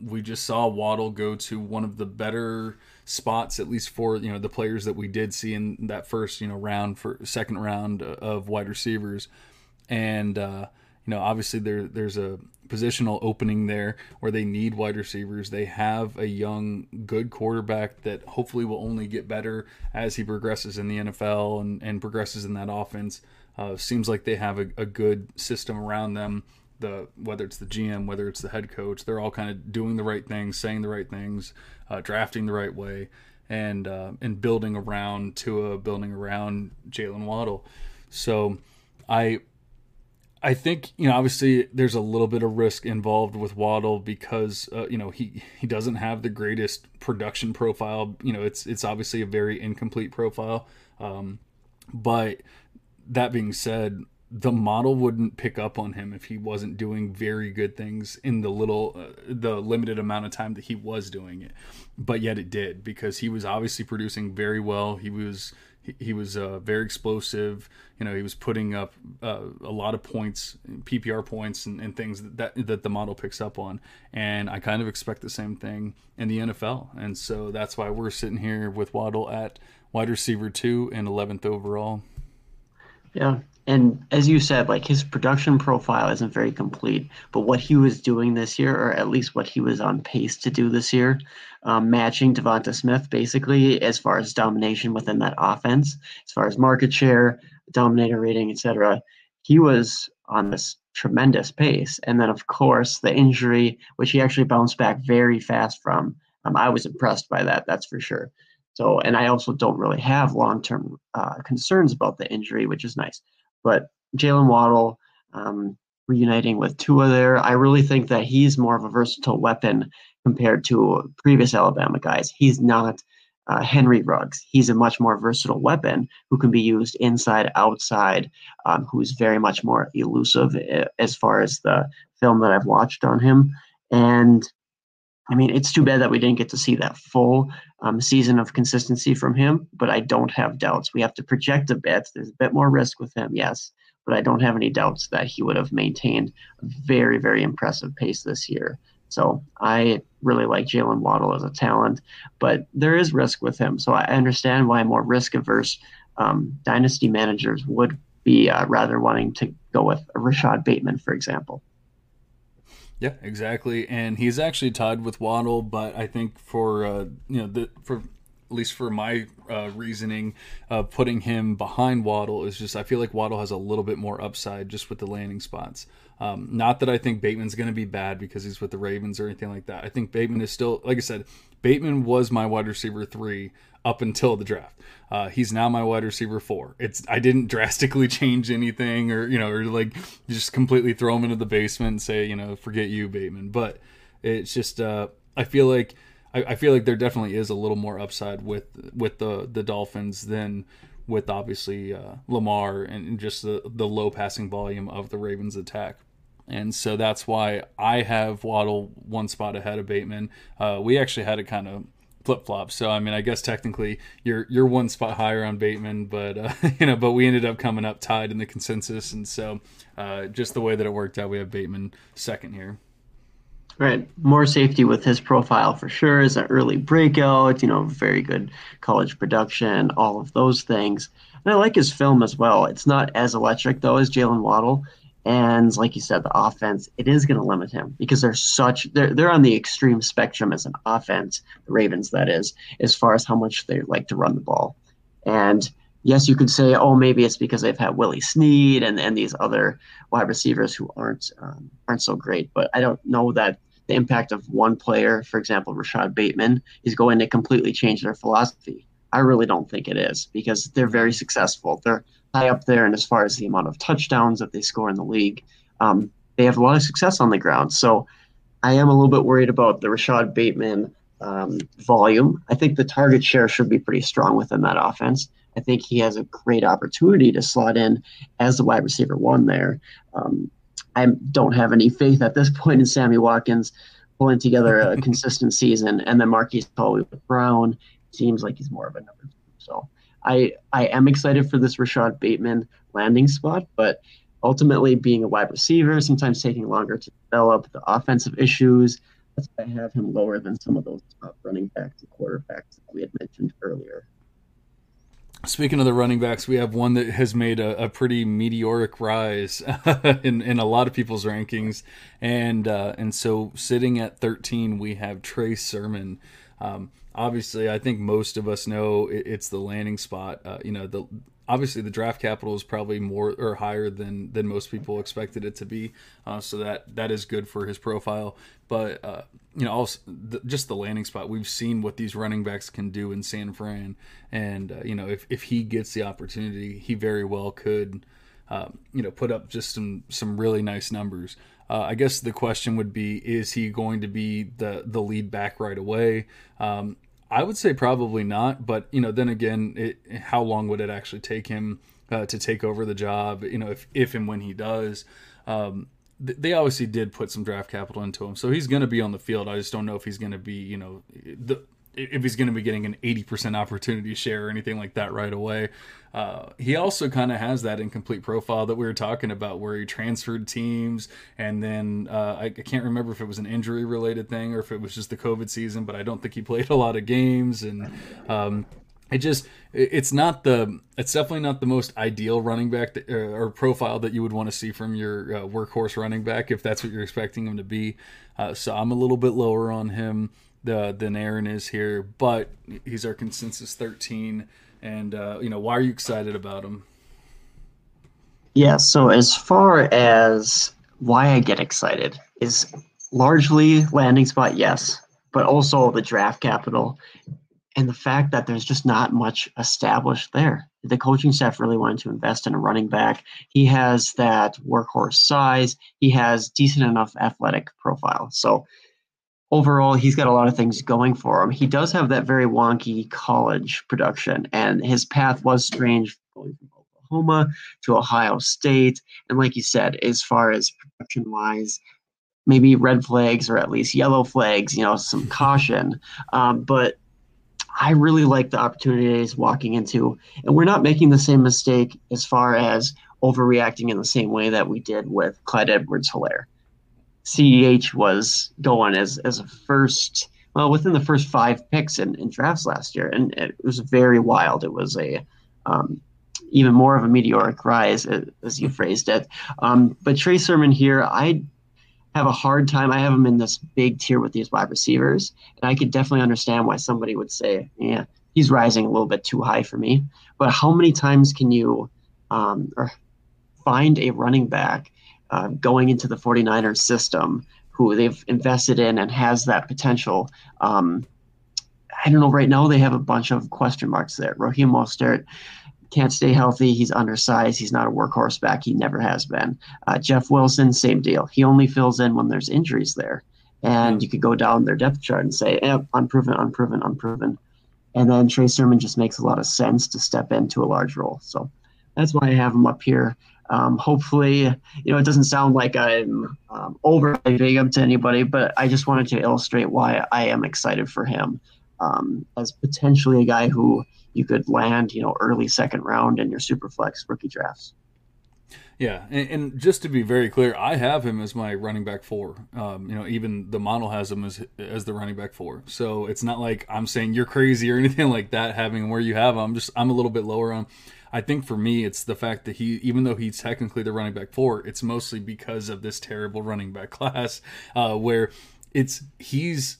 we just saw Waddle go to one of the better spots, at least for you know the players that we did see in that first you know round for second round of wide receivers, and uh, you know obviously there there's a positional opening there where they need wide receivers. They have a young, good quarterback that hopefully will only get better as he progresses in the NFL and, and progresses in that offense. Uh, seems like they have a, a, good system around them. The whether it's the GM, whether it's the head coach, they're all kind of doing the right things, saying the right things, uh, drafting the right way, and uh, and building around Tua, building around Jalen Waddle. So I I think you know obviously there's a little bit of risk involved with Waddle because uh, you know he he doesn't have the greatest production profile. You know it's it's obviously a very incomplete profile. Um, but that being said, the model wouldn't pick up on him if he wasn't doing very good things in the little uh, the limited amount of time that he was doing it. But yet it did because he was obviously producing very well. He was he, was uh, very explosive. You know, he was putting up uh, a lot of points, PPR points, and, and things that, that, that the model picks up on. And I kind of expect the same thing in the NFL. And so that's why we're sitting here with Waddle at wide receiver two and 11th overall. Yeah, and as you said, like his production profile isn't very complete, but what he was doing this year, or at least what he was on pace to do this year, um, matching DeVonta Smith basically as far as domination within that offense, as far as market share, dominator rating, etc. He was on this tremendous pace, and then of course the injury, which he actually bounced back very fast from. Um, I was impressed by that, that's for sure. So, and I also don't really have long-term uh, concerns about the injury, which is nice. But Jalen Waddle um, reuniting with Tua there, I really think that he's more of a versatile weapon compared to previous Alabama guys. He's not uh, Henry Ruggs. He's a much more versatile weapon who can be used inside, outside, um, who's very much more elusive eh, as far as the film that I've watched on him. And I mean, it's too bad that we didn't get to see that full um, season of consistency from him, but I don't have doubts. We have to project a bit. There's a bit more risk with him, yes, but I don't have any doubts that he would have maintained a very, very impressive pace this year. So I really like Jalen Waddle as a talent, but there is risk with him. So I understand why more risk averse um, dynasty managers would be uh, rather wanting to go with Rashod Bateman, for example. Yeah, exactly. And he's actually tied with Waddle, but I think for uh, you know the for at least for my uh, reasoning, uh, putting him behind Waddle is just I feel like Waddle has a little bit more upside just with the landing spots. Um, not that I think Bateman's going to be bad because he's with the Ravens or anything like that. I think Bateman is still, like I said, Bateman was my wide receiver three up until the draft. Uh, he's now my wide receiver four. It's I didn't drastically change anything or you know or like just completely throw him into the basement and say you know forget you Bateman. But it's just uh, I feel like I, I feel like there definitely is a little more upside with with the the Dolphins than with obviously uh, Lamar and just the the low passing volume of the Ravens attack. And so that's why I have Waddle one spot ahead of Bateman. Uh, we actually had it kind of flip flop. So I mean, I guess technically you're you're one spot higher on Bateman, but uh, you know, but we ended up coming up tied in the consensus, and so uh, just the way that it worked out, we have Bateman second here. Right. More safety with his profile for sure is an early breakout, you know, very good college production, all of those things. And I like his film as well. It's not as electric though as Jalen Waddle. And like you said, the offense, it is going to limit him because they're such they're they're on the extreme spectrum as an offense, the Ravens that is, as far as how much they like to run the ball. And yes, you could say, oh, maybe it's because they've had Willie Snead and, and these other wide receivers who aren't um, aren't so great. But I don't know that the impact of one player, for example, Rashod Bateman, is going to completely change their philosophy. I really don't think it is because they're very successful. They're high up there, and as far as the amount of touchdowns that they score in the league, um, they have a lot of success on the ground. So I am a little bit worried about the Rashod Bateman um, volume. I think the target share should be pretty strong within that offense. I think he has a great opportunity to slot in as the wide receiver one there. Um, I don't have any faith at this point in Sammy Watkins pulling together a consistent season, and then Marquise with Brown seems like he's more of a number two. So I I am excited for this Rashod Bateman landing spot, but ultimately being a wide receiver, sometimes taking longer to develop the offensive issues. That's why I have him lower than some of those top running backs and quarterbacks that we had mentioned earlier. Speaking of the running backs, we have one that has made a, a pretty meteoric rise in, in a lot of people's rankings, and uh, and so sitting at 13, we have Trey Sermon. Um, obviously, I think most of us know it, it's the landing spot. Uh, you know, the obviously the draft capital is probably more or higher than than most people expected it to be uh, so that that is good for his profile but uh, you know also the, just the landing spot we've seen what these running backs can do in san fran and uh, you know if, if he gets the opportunity he very well could um, you know put up just some some really nice numbers uh, I guess the question would be: Is he going to be the the lead back right away? Um, I would say probably not, but you know, then again, it, how long would it actually take him uh, to take over the job? You know, if if and when he does, um, th- they obviously did put some draft capital into him, so he's going to be on the field. I just don't know if he's going to be, you know, the if he's going to be getting an 80% opportunity share or anything like that right away. Uh, he also kind of has that incomplete profile that we were talking about where he transferred teams and then uh, I, I, can't remember if it was an injury related thing or if it was just the COVID season, but I don't think he played a lot of games and um, it just it's not the it's definitely not the most ideal running back that, or profile that you would want to see from your uh, workhorse running back if that's what you're expecting him to be. Uh, so I'm a little bit lower on him than Aaron is here, but he's our consensus 13. And, uh, you know, why are you excited about him? Yeah, so as far as why I get excited is largely landing spot, yes, but also the draft capital and the fact that there's just not much established there. The coaching staff really wanted to invest in a running back. He has that workhorse size, he has decent enough athletic profile. So overall, he's got a lot of things going for him. He does have that very wonky college production, and his path was strange going from Oklahoma to Ohio State. And like you said, as far as production wise, maybe red flags or at least yellow flags, you know, some caution. Um, but I really like the opportunity he's walking into. And we're not making the same mistake as far as overreacting in the same way that we did with Clyde Edwards Helaire. CEH was going as as a first well within the first five picks in, in drafts last year, and it was very wild. It was a um, even more of a meteoric rise, as you phrased it. Um, but Trey Sermon here, I have a hard time. I have him in this big tier with these wide receivers, and I could definitely understand why somebody would say, "Yeah, he's rising a little bit too high for me." But how many times can you um, or find a running back uh, going into the 49ers system who they've invested in and has that potential. Um, I don't know. Right now, they have a bunch of question marks there. Raheem Mostert can't stay healthy. He's undersized. He's not a workhorse back. He never has been. Uh, Jeff Wilson, same deal. He only fills in when there's injuries there. And you could go down their depth chart and say, eh, unproven, unproven, unproven. And then Trey Sermon just makes a lot of sense to step into a large role. So that's why I have him up here. Um, hopefully, you know, it doesn't sound like I'm um, big up to anybody, but I just wanted to illustrate why I am excited for him um, as potentially a guy who you could land, you know, early second round in your super flex rookie drafts. Yeah, and, and, just to be very clear, I have him as my running back four. Um, you know, even the model has him as as the running back four. So it's not like I'm saying you're crazy or anything like that. Having where you have him, I'm just I'm a little bit lower on. I think for me, it's the fact that he, even though he's technically the running back four, it's mostly because of this terrible running back class, uh, where it's he's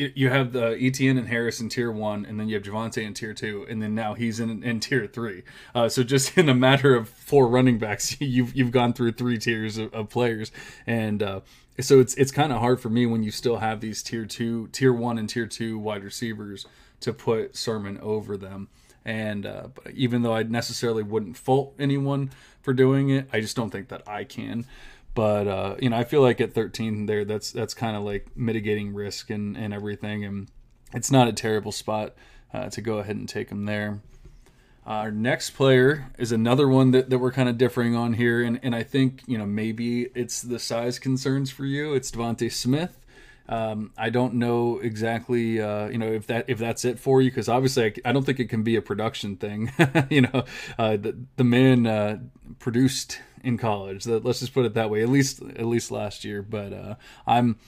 you have the Etienne and Harris in tier one, and then you have Javonte in tier two, and then now he's in in tier three. Uh, so just in a matter of four running backs, you've you've gone through three tiers of, of players, and uh, so it's it's kind of hard for me when you still have these tier two, tier one, and tier two wide receivers to put Sermon over them. And uh, even though I necessarily wouldn't fault anyone for doing it, I just don't think that I can. But uh, you know, I feel like at 13 there, that's that's kind of like mitigating risk and and everything, and it's not a terrible spot uh, to go ahead and take him there. Our next player is another one that, that we're kind of differing on here, and, and I think you know maybe it's the size concerns for you. It's DeVonta Smith. Um, I don't know exactly, uh, you know, if that if that's it for you, because obviously I, I, don't think it can be a production thing. you know, uh, the the man uh, produced in college. Let's just put it that way. At least at least last year. But uh, I'm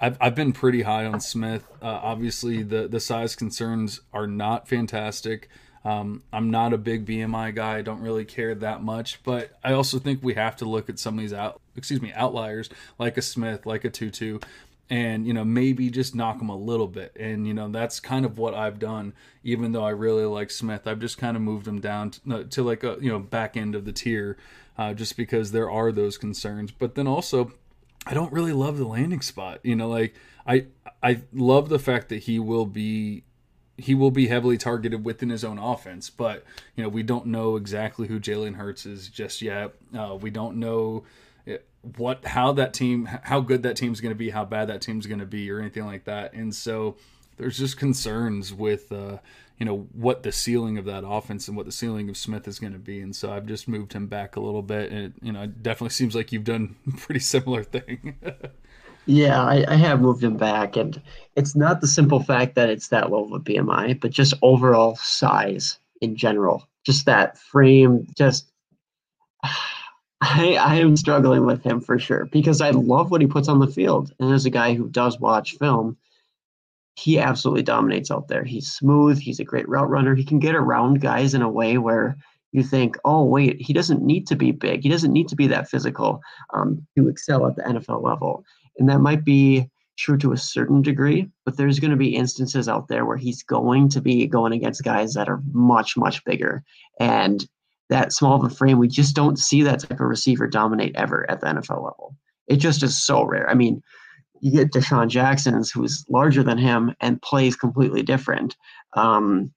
I've I've been pretty high on Smith. Uh, obviously, the the size concerns are not fantastic. Um, I'm not a big BMI guy. I don't really care that much, but I also think we have to look at some of these out, excuse me, outliers like a Smith, like a Tutu, and you know maybe just knock them a little bit. And you know that's kind of what I've done. Even though I really like Smith, I've just kind of moved him down to, to like a you know back end of the tier uh, just because there are those concerns. But then also, I don't really love the landing spot. You know, like I I love the fact that he will be he will be heavily targeted within his own offense, but you know we don't know exactly who Jalen Hurts is just yet. Uh, we don't know what how that team how good that team's going to be, how bad that team's going to be, or anything like that. And so there's just concerns with uh, you know what the ceiling of that offense and what the ceiling of Smith is going to be. And so I've just moved him back a little bit, and it, you know it definitely seems like you've done pretty similar thing. yeah, I, I, have moved him back, and it's not the simple fact that it's that low of a BMI, but just overall size in general, just that frame, just. I, I am struggling with him for sure because I love what he puts on the field. And as a guy who does watch film, he absolutely dominates out there. He's smooth. He's a great route runner. He can get around guys in a way where you think, oh, wait, he doesn't need to be big. He doesn't need to be that physical um, to excel at the NFL level. And that might be true to a certain degree, but there's going to be instances out there where he's going to be going against guys that are much, much bigger. And that small of a frame, we just don't see that type of receiver dominate ever at the NFL level. It just is so rare. I mean, you get DeSean Jackson, who's larger than him and plays completely different. Um,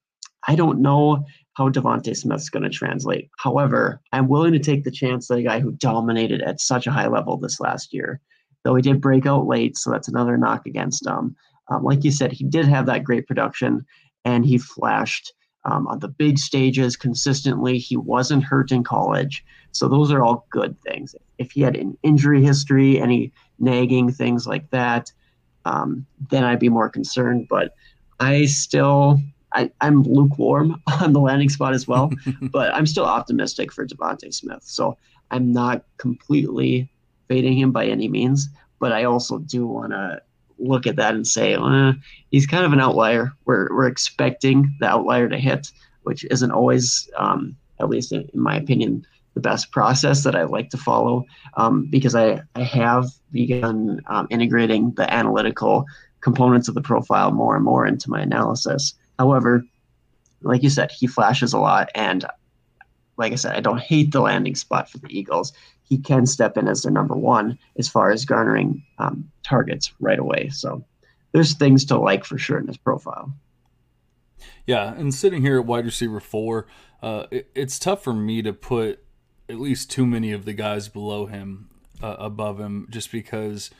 I don't know how DeVonta Smith's going to translate. However, I'm willing to take the chance that a guy who dominated at such a high level this last year, though he did break out late, so that's another knock against him. Um, like you said, he did have that great production and he flashed um, on the big stages consistently. He wasn't hurt in college. So those are all good things. If he had an injury history, any nagging things like that, um, then I'd be more concerned. But I still, I, am lukewarm on the landing spot as well, but I'm still optimistic for DeVonta Smith. So I'm not completely fading him by any means, but I also do want to look at that and say, he's kind of an outlier. We're, we're expecting the outlier to hit, which isn't always, um, at least in, in my opinion, the best process that I like to follow um, because I, I have begun um, integrating the analytical components of the profile more and more into my analysis. However, like you said, he flashes a lot. And like I said, I don't hate the landing spot for the Eagles. He can step in as their number one as far as garnering um, targets right away. So there's things to like for sure in his profile. Yeah, and sitting here at wide receiver four, uh, it, it's tough for me to put at least too many of the guys below him uh, above him just because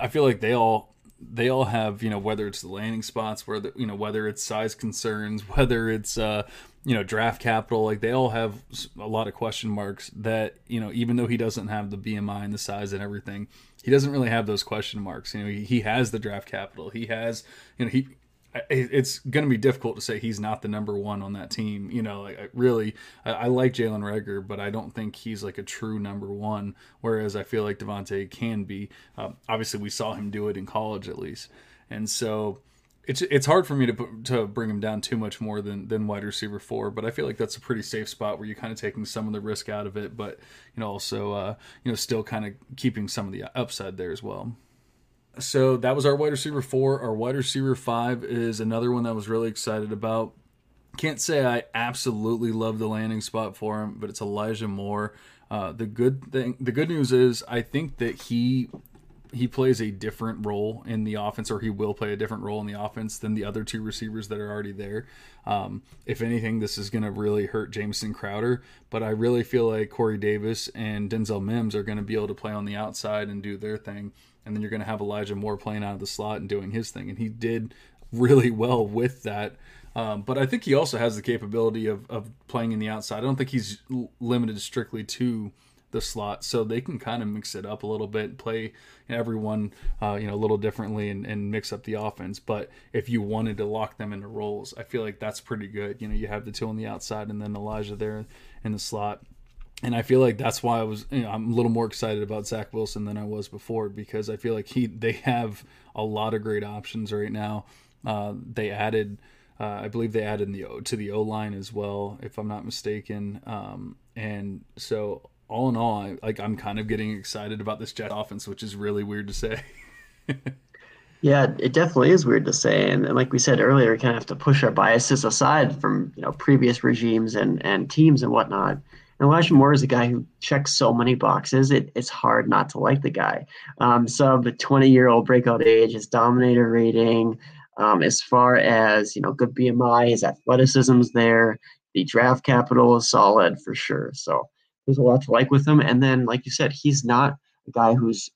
I feel like they all they all have you know whether it's the landing spots whether you know whether it's size concerns whether it's uh you know draft capital like they all have a lot of question marks that you know even though he doesn't have the BMI and the size and everything he doesn't really have those question marks you know he, he has the draft capital he has you know he it's going to be difficult to say he's not the number one on that team. You know, like I really, I, I like Jalen Reagor, but I don't think he's like a true number one. Whereas I feel like DeVonta can be. Um, obviously, we saw him do it in college at least, and so it's it's hard for me to to bring him down too much more than than wide receiver four. But I feel like that's a pretty safe spot where you're kind of taking some of the risk out of it, but you know also uh, you know still kind of keeping some of the upside there as well so that was our wide receiver four. Our wide receiver five is another one that I was really excited about. Can't say I absolutely love the landing spot for him, but it's Elijah Moore. Uh, the good thing, the good news is, I think that he he plays a different role in the offense, or he will play a different role in the offense than the other two receivers that are already there. Um, if anything, this is going to really hurt Jamison Crowder, but I really feel like Corey Davis and Denzel Mims are going to be able to play on the outside and do their thing and then you're going to have Elijah Moore playing out of the slot and doing his thing, and he did really well with that. Um, but I think he also has the capability of, of playing in the outside. I don't think he's limited strictly to the slot, so they can kind of mix it up a little bit, play everyone uh, you know a little differently, and, and mix up the offense. But if you wanted to lock them into roles, I feel like that's pretty good. You know, you have the two on the outside, and then Elijah there in the slot and I feel like that's why I was you know, I'm a little more excited about Zach Wilson than I was before because I feel like he they have a lot of great options right now. Uh, they added, uh, I believe they added the to the O line as well, if I'm not mistaken. Um, and so all in all, I, like I'm kind of getting excited about this Jet offense, which is really weird to say. yeah, it definitely is weird to say, and, and like we said earlier, we kind of have to push our biases aside from you know previous regimes and and teams and whatnot and Elijah Moore is a guy who checks so many boxes. It, it's hard not to like the guy. Um, sub 20 year old breakout age, his dominator rating, um, as far as you know, good BMI, his athleticism's there. The draft capital is solid for sure. So there's a lot to like with him. And then, like you said, he's not a guy who's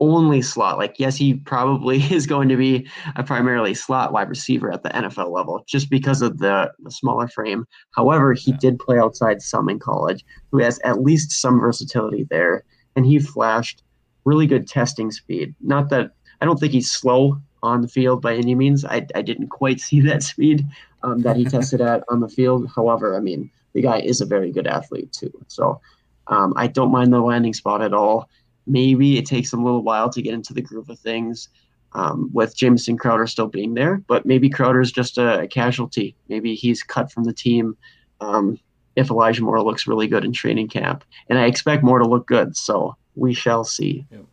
only slot. Like, yes, he probably is going to be a primarily slot wide receiver at the NFL level just because of the, the smaller frame. However, he yeah. did play outside some in college, who has at least some versatility there. And he flashed really good testing speed. Not that I don't think he's slow on the field by any means. I, I didn't quite see that speed um, that he tested at on the field. However, I mean, the guy is a very good athlete too. So um, I don't mind the landing spot at all. Maybe it takes them a little while to get into the groove of things um, with Jamison Crowder still being there, but maybe Crowder's just a, a casualty. Maybe he's cut from the team um, if Elijah Moore looks really good in training camp. And I expect Moore to look good, so we shall see. Yep.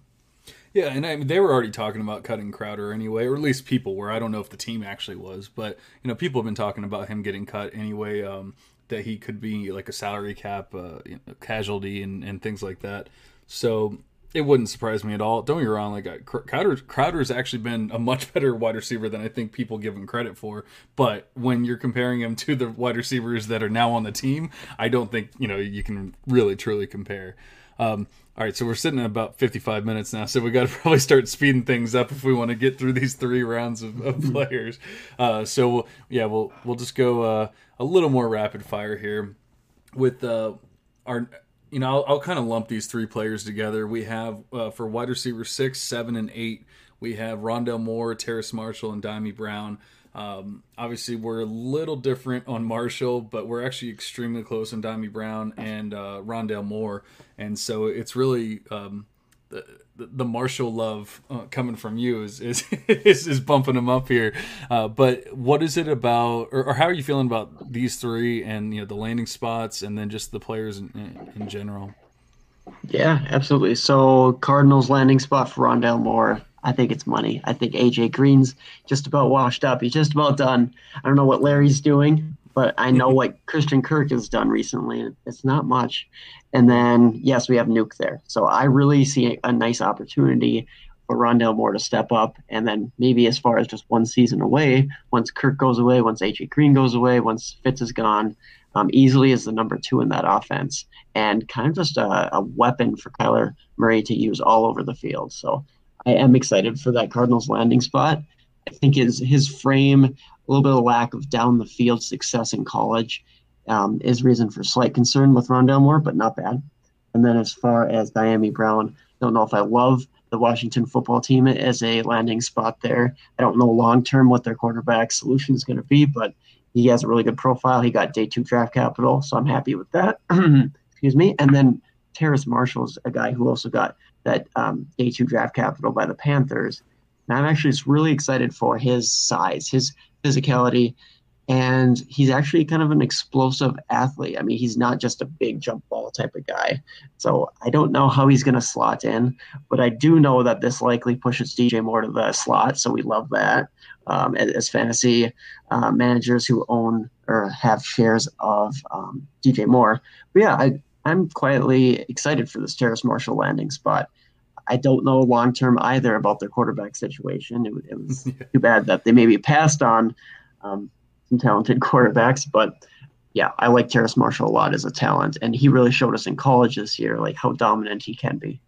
Yeah, and I mean, they were already talking about cutting Crowder anyway, or at least people were. I don't know if the team actually was, but you know, people have been talking about him getting cut anyway. Um, that he could be like a salary cap uh, you know, casualty and, and things like that. So it wouldn't surprise me at all. Don't get me wrong, like Crowder, Crowder's actually been a much better wide receiver than I think people give him credit for. But when you're comparing him to the wide receivers that are now on the team, I don't think you know you can really truly compare. Um, all right, so we're sitting at about 55 minutes now, so we got to probably start speeding things up if we want to get through these three rounds of, of players. Uh, so we'll, yeah, we'll we'll just go uh, a little more rapid fire here with uh, our you know, I'll, I'll kind of lump these three players together. We have uh, for wide receiver six, seven, and eight, we have Rondale Moore, Terrace Marshall, and Dyami Brown. Um, obviously, we're a little different on Marshall, but we're actually extremely close on Dyami Brown and uh, Rondale Moore, and so it's really um, the, the Marshall love uh, coming from you is is, is, is bumping them up here. Uh, but what is it about, or, or, how are you feeling about these three and you know the landing spots, and then just the players in, in general? Yeah, absolutely. So Cardinals landing spot for Rondale Moore. I think it's money. I think AJ Green's just about washed up. He's just about done. I don't know what Larry's doing, but I know what Christian Kirk has done recently. It's not much. And then, yes, we have Nuke there. So I really see a nice opportunity for Rondale Moore to step up. And then maybe as far as just one season away, once Kirk goes away, once AJ Green goes away, once Fitz is gone, um, easily is the number two in that offense and kind of just a, a weapon for Kyler Murray to use all over the field. So I am excited for that Cardinals landing spot. I think his his frame, a little bit of lack of down the field success in college, um, is reason for slight concern with Rondale Moore, but not bad. And then as far as Dyami Brown, don't know if I love the the Washington football team as a landing spot there. I don't know long term what their quarterback solution is going to be, but he has a really good profile. He got day two draft capital, so I'm happy with that. Excuse me. And then Terrace Marshall's a guy who also got that um, day two draft capital by the Panthers. And I'm actually just really excited for his size, his physicality, and he's actually kind of an explosive athlete. I mean, he's not just a big jump ball type of guy. So I don't know how he's going to slot in, but I do know that this likely pushes DJ Moore to the slot. So we love that um, as, fantasy uh, managers who own or have shares of um, DJ Moore. But yeah, I, I'm quietly excited for this Terrace Marshall landing spot. I don't know long term either about their quarterback situation. It, it was yeah. too bad that they maybe passed on um, some talented quarterbacks, but yeah, I like Terrace Marshall a lot as a talent, and he really showed us in college this year like how dominant he can be.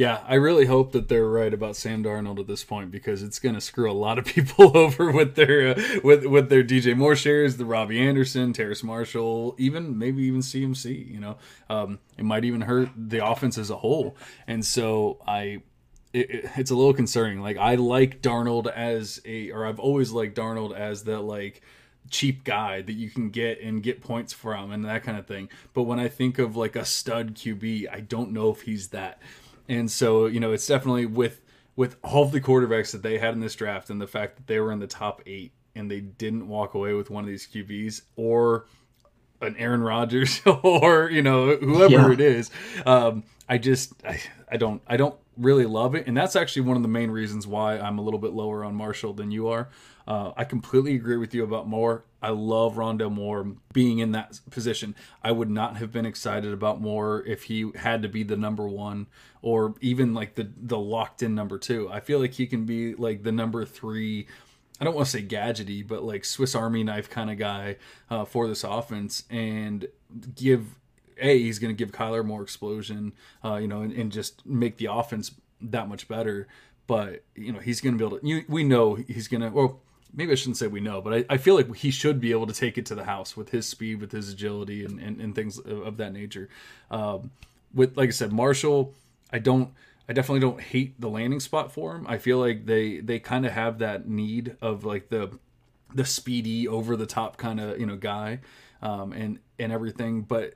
Yeah, I really hope that they're right about Sam Darnold at this point because it's going to screw a lot of people over with their uh, with with their DJ Moore shares, the Robbie Anderson, Terrace Marshall, even maybe even CMC. You know, um, it might even hurt the offense as a whole. And so I it, it, it's a little concerning. Like I like Darnold as a, or I've always liked Darnold as that like cheap guy that you can get and get points from and that kind of thing. But when I think of like a stud QB, I don't know if he's that. And so you know, it's definitely with with all of the quarterbacks that they had in this draft and the fact that they were in the top eight and they didn't walk away with one of these QBs or an Aaron Rodgers or you know whoever yeah. it is. Um, I just I, I don't I don't really love it, and that's actually one of the main reasons why I'm a little bit lower on Marshall than you are. Uh, I completely agree with you about Moore. I love Rondale Moore being in that position. I would not have been excited about Moore if he had to be the number one or even like the the locked in number two. I feel like he can be like the number three. I don't want to say gadgety, but like Swiss Army knife kind of guy uh, for this offense and give a he's going to give Kyler more explosion, uh, you know, and, and, just make the offense that much better. But you know, he's going to be able to. You, we know he's going to. Well, maybe I shouldn't say we know, but I, I, feel like he should be able to take it to the house with his speed, with his agility, and and, and things of, of, that nature. Um, with like I said, Marshall, I don't. I definitely don't hate the landing spot for him. I feel like they they kind of have that need of like the the speedy over the top kind of you know guy um, and and everything. But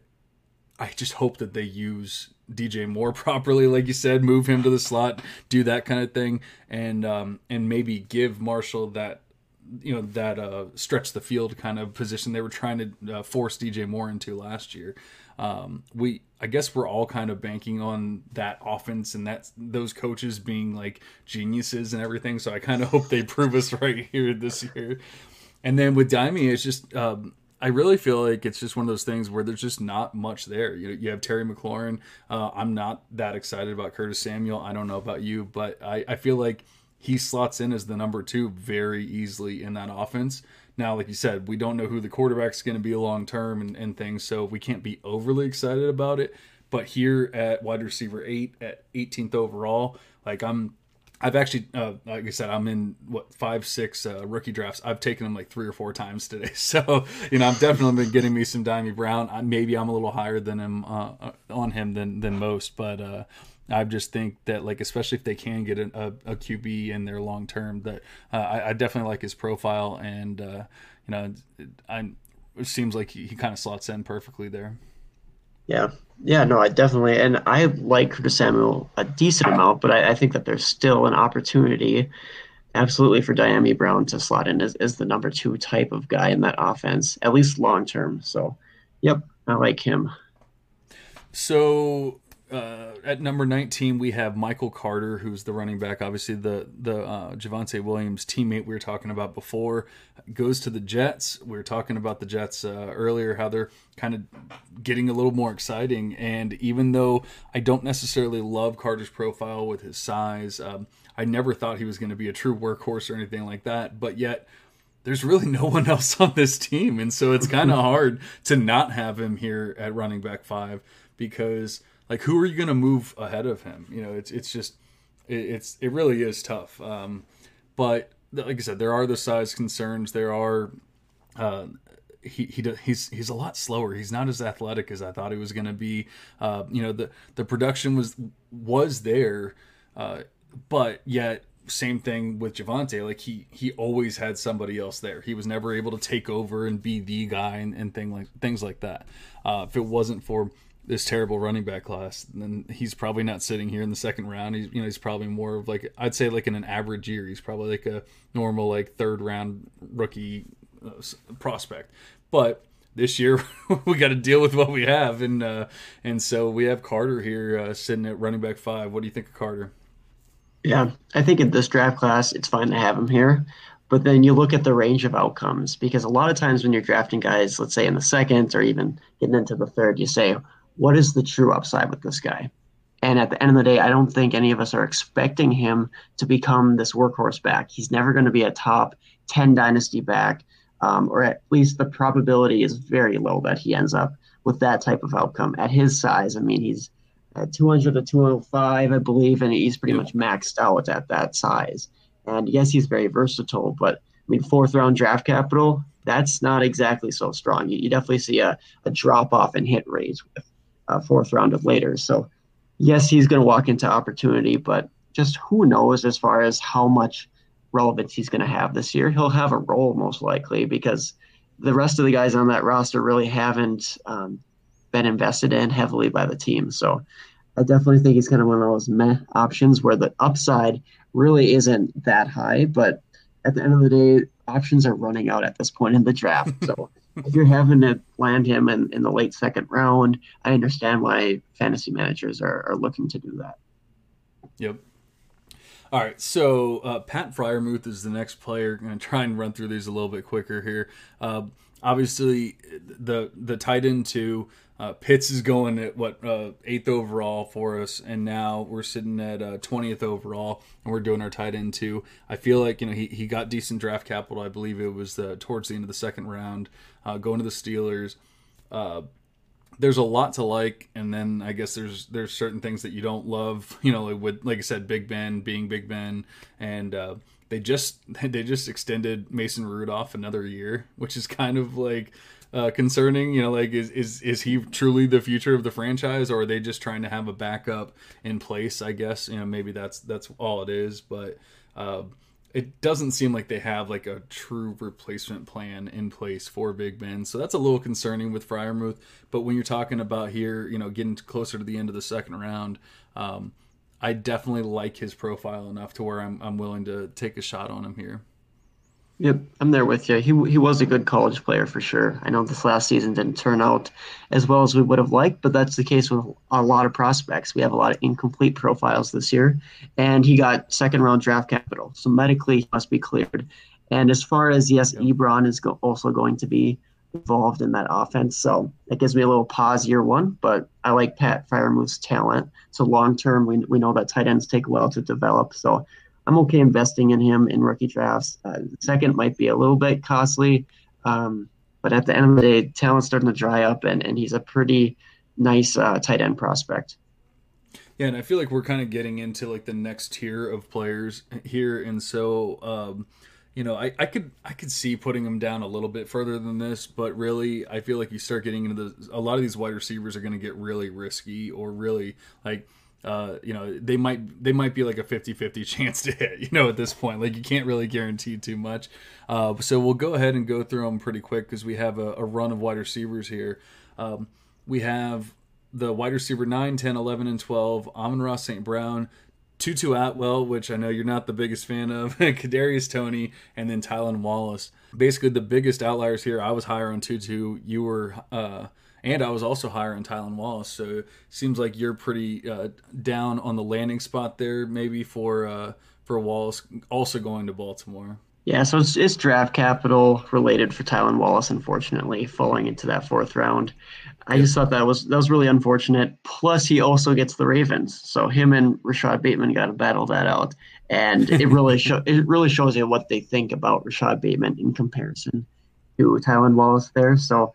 I just hope that they use DJ Moore properly, like you said, move him to the slot, do that kind of thing, and um, and maybe give Marshall that you know that uh, stretch the field kind of position they were trying to uh, force DJ Moore into last year. Um, we I guess we're all kind of banking on that offense and that those coaches being like geniuses and everything. So I kind of hope they prove us right here this year. And then with Dyami, it's just um, I really feel like it's just one of those things where there's just not much there. You you have Terry McLaurin. Uh, I'm not that excited about Curtis Samuel. I don't know about you, but I, I feel like he slots in as the number two very easily in that offense. Now, like you said, we don't know who the quarterback's going to be long term and, and things, so we can't be overly excited about it. But here at wide receiver eight, at 18th overall, like I'm I've actually, uh, like I said, I'm in what five, six uh, rookie drafts. I've taken them like three or four times today. So you know, I've definitely been getting me some Dyami Brown. I, maybe I'm a little higher than him uh, uh on him than than most, but uh, I just think that like especially if they can get a, a, a QB in there long term, that uh, I, I, definitely like his profile, and you know, I, it seems like he, he kind of slots in perfectly there. Yeah, yeah, no, I definitely, and I like Curtis Samuel a decent amount, but I, I think that there's still an opportunity, absolutely, for Dyami Brown to slot in as, as the number two type of guy in that offense, at least long term. So, yep, I like him. So uh, at number 19 we have Michael Carter who's the running back. Obviously the the uh, Javonte Williams teammate we were talking about before goes to the Jets. We were talking about the Jets uh, earlier how they're kind of getting a little more exciting. And even though I don't necessarily love Carter's profile with his size um, I never thought he was going to be a true workhorse or anything like that but yet there's really no one else on this team. And so it's kind of hard to not have him here at running back 5 because like who are you going to move ahead of him? You know, it's it's just it, it's it really is tough. Um, but like I said, there are the size concerns. There are uh, he, he he's he's a lot slower. He's not as athletic as I thought he was going to be. Uh, you know, the the production was was there, Uh, but yet, same thing with Javonte. Like he he always had somebody else there. He was never able to take over and be the guy and, and thing like things like that. Uh, if it wasn't for this terrible running back class, then he's probably not sitting here in the second round. He's you know he's probably more of like I'd say like in an average year, he's probably like a normal like third round rookie uh, prospect. But this year we got to deal with what we have, and uh, and so we have Carter here uh, sitting at running back five. What do you think of Carter? Yeah, I think in this draft class, it's fine to have him here. But then you look at the range of outcomes because a lot of times when you're drafting guys, let's say in the second or even getting into the third, you say, what is the true upside with this guy? And at the end of the day, I don't think any of us are expecting him to become this workhorse back. He's never going to be a top 10 dynasty back, um, or at least the probability is very low that he ends up with that type of outcome at his size. I mean, he's at 200 to 205, I believe, and he's pretty much maxed out at that size. And yes, he's very versatile, but I mean, fourth round draft capital, that's not exactly so strong. You, you definitely see a, a drop off in hit rates with a fourth round of later. So, yes, he's going to walk into opportunity, but just who knows as far as how much relevance he's going to have this year. He'll have a role most likely because the rest of the guys on that roster really haven't um, been invested in heavily by the team. So I definitely think he's kind of one of those meh options where the upside really isn't that high, but at the end of the day, options are running out at this point in the draft. So if you're having to land him in, in the late second round, I understand why fantasy managers are, are looking to do that. Yep. All right, so uh, Pat Freiermuth is the next player. I'm going to try and run through these a little bit quicker here. Uh, obviously, the the tight end two uh, Pitts is going at what uh, eighth overall for us, and now we're sitting at uh, twentieth overall, and we're doing our tight end too. I feel like you know he, he got decent draft capital. I believe it was the, towards the end of the second round, uh, going to the Steelers. Uh, there's a lot to like, and then I guess there's there's certain things that you don't love. You know, like with like I said, Big Ben being Big Ben, and uh, they just they just extended Mason Rudolph another year, which is kind of like uh, concerning. You know, like is is is he truly the future of the franchise, or are they just trying to have a backup in place? I guess you know maybe that's that's all it is, but. Uh, it doesn't seem like they have like a true replacement plan in place for Big Ben. So that's a little concerning with Freiermuth. But when you're talking about here, you know, getting closer to the end of the second round, um, I definitely like his profile enough to where I'm, I'm willing to take a shot on him here. Yep, I'm there with you. He he was a good college player for sure. I know this last season didn't turn out as well as we would have liked, but that's the case with a lot of prospects. We have a lot of incomplete profiles this year, and he got second round draft capital, so medically he must be cleared. And as far as yes, yep. Ebron is go- also going to be involved in that offense, so that gives me a little pause year one. But I like Pat Freiermuth's talent. So long term, we we know that tight ends take a while to develop. So I'm okay investing in him in rookie drafts. Uh, second might be a little bit costly, um, but at the end of the day, talent's starting to dry up, and, and he's a pretty nice uh, tight end prospect. Yeah, and I feel like we're kind of getting into like the next tier of players here, and so um, you know, I, I could I could see putting him down a little bit further than this, but really, I feel like you start getting into the a lot of these wide receivers are going to get really risky or really like uh, you know, they might they might be like a 50-50 chance to hit, you know, at this point. Like you can't really guarantee too much. Uh, so we'll go ahead and go through them pretty quick because we have a, a, run of wide receivers here. Um, we have the wide receiver 9, 10, 11, and 12, Amon-Ra St. Brown, Tutu Atwell, which I know you're not the biggest fan of, Kadarius Toney, and then Tylan Wallace. Basically, the biggest outliers here. I was higher on Tutu. You were uh, and I was also higher on Tylan Wallace. So seems like you're pretty uh, down on the landing spot there, maybe for uh, for Wallace also going to Baltimore. Yeah, so it's, it's draft capital related for Tylan Wallace, unfortunately, falling into that fourth round. I just thought that was that was really unfortunate. Plus, he also gets the Ravens, so him and Rashod Bateman got to battle that out, and it really show it really shows you what they think about Rashod Bateman in comparison to Tylan Wallace there. So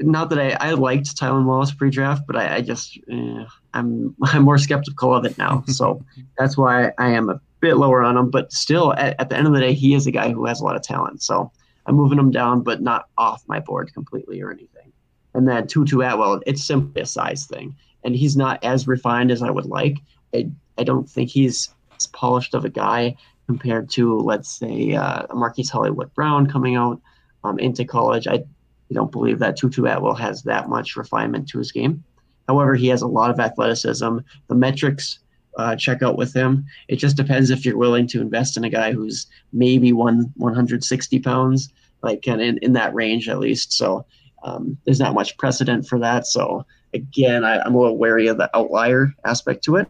not that I, I liked Tylan Wallace pre-draft, but I, I just eh, I'm I'm more skeptical of it now. So that's why I am a bit lower on him. But still, at, at the end of the day, he is a guy who has a lot of talent. So I'm moving him down, but not off my board completely or anything. And then Tutu Atwell, it's simply a size thing, and he's not as refined as I would like. I, I don't think he's as polished of a guy compared to, let's say, uh, Marquise Hollywood Brown coming out um, into college. I don't believe that Tutu Atwell has that much refinement to his game. However, he has a lot of athleticism. The metrics uh, check out with him. It just depends if you're willing to invest in a guy who's maybe one 160 pounds, like in, in that range at least. So um, there's not much precedent for that. So again, I, am a little wary of the outlier aspect to it.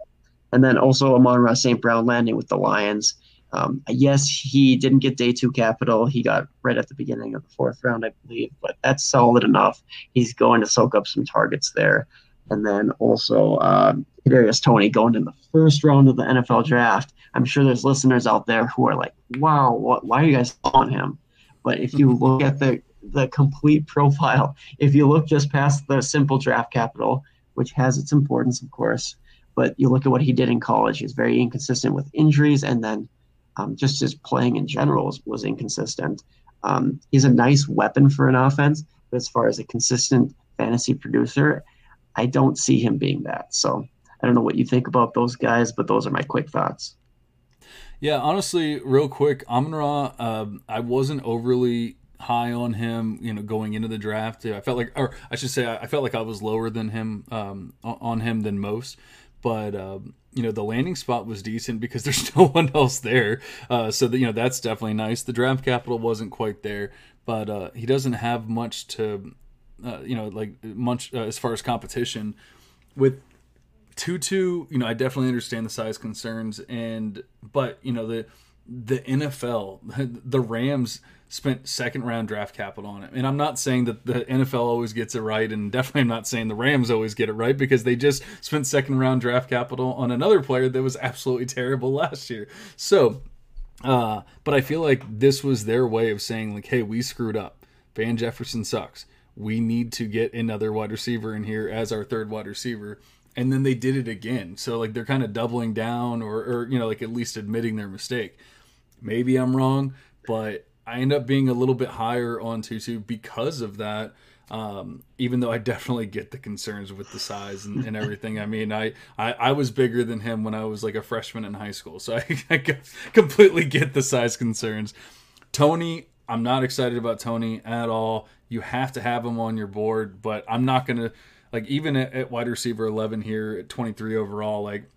And then also Amon-Ra St. Brown landing with the Lions. Um, yes, he didn't get day two capital. He got right at the beginning of the fourth round, I believe, but that's solid enough. He's going to soak up some targets there. And then also uh, Kadarius Toney going in the first round of the NFL draft. I'm sure there's listeners out there who are like, "Wow, what, why are you guys on him?" But if you look at the the complete profile, if you look just past the simple draft capital, which has its importance, of course, but you look at what he did in college, he's very inconsistent with injuries, and then um, just his playing in general was, was inconsistent. Um, he's a nice weapon for an offense, but as far as a consistent fantasy producer, I don't see him being that. So I don't know what you think about those guys, but those are my quick thoughts. Yeah, honestly, real quick, Amon Ra, um, I wasn't overly high on him, you know, going into the draft. I felt like, or I should say, I felt like I was lower than him um, on him than most but um, you know the landing spot was decent because there's no one else there. Uh, so that you know that's definitely nice. The draft capital wasn't quite there, but uh, he doesn't have much to, uh, you know, like much uh, as far as competition with. Tutu, you know, I definitely understand the size concerns, and but you know the the NFL, the Rams spent second round draft capital on it. And I'm not saying that the NFL always gets it right, and definitely I'm not saying the Rams always get it right because they just spent second round draft capital on another player that was absolutely terrible last year. So, uh, but I feel like this was their way of saying, like, hey, we screwed up. Van Jefferson sucks. We need to get another wide receiver in here as our third wide receiver. And then they did it again. So, like, they're kind of doubling down or, or you know, like at least admitting their mistake. Maybe I'm wrong, but I end up being a little bit higher on Tutu because of that. Um, even though I definitely get the concerns with the size and, and everything. I mean, I, I, I was bigger than him when I was like a freshman in high school, so I, I completely get the size concerns. Toney, I'm not excited about Toney at all. You have to have him on your board, but I'm not gonna like even at, at wide receiver 11 here at 23 overall. Like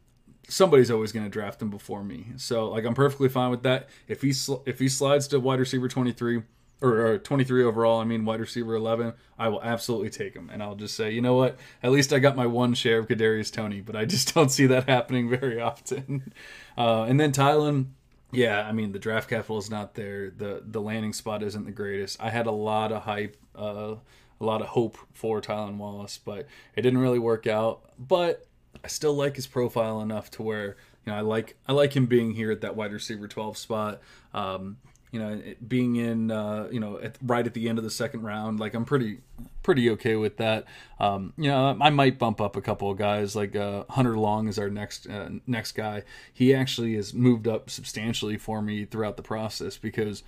somebody's always going to draft him before me. So like I'm perfectly fine with that. If he sl- if he slides to wide receiver 23 or, or, 23 overall, I mean wide receiver 11, I will absolutely take him and I'll just say, "You know what? At least I got my one share of Kadarius Toney." but I just don't see that happening very often." Uh, and then Tylan yeah, I mean the draft capital is not there. the The landing spot isn't the greatest. I had a lot of hype, uh, a lot of hope for Tylan Wallace, but it didn't really work out. But I still like his profile enough to where you know I like I like him being here at that wide receiver 12 spot. Um, you know, being in uh, you know at, right at the end of the second round, like I'm pretty pretty okay with that. Um, you know, I might bump up a couple of guys like uh, Hunter Long is our next uh, next guy. He actually has moved up substantially for me throughout the process because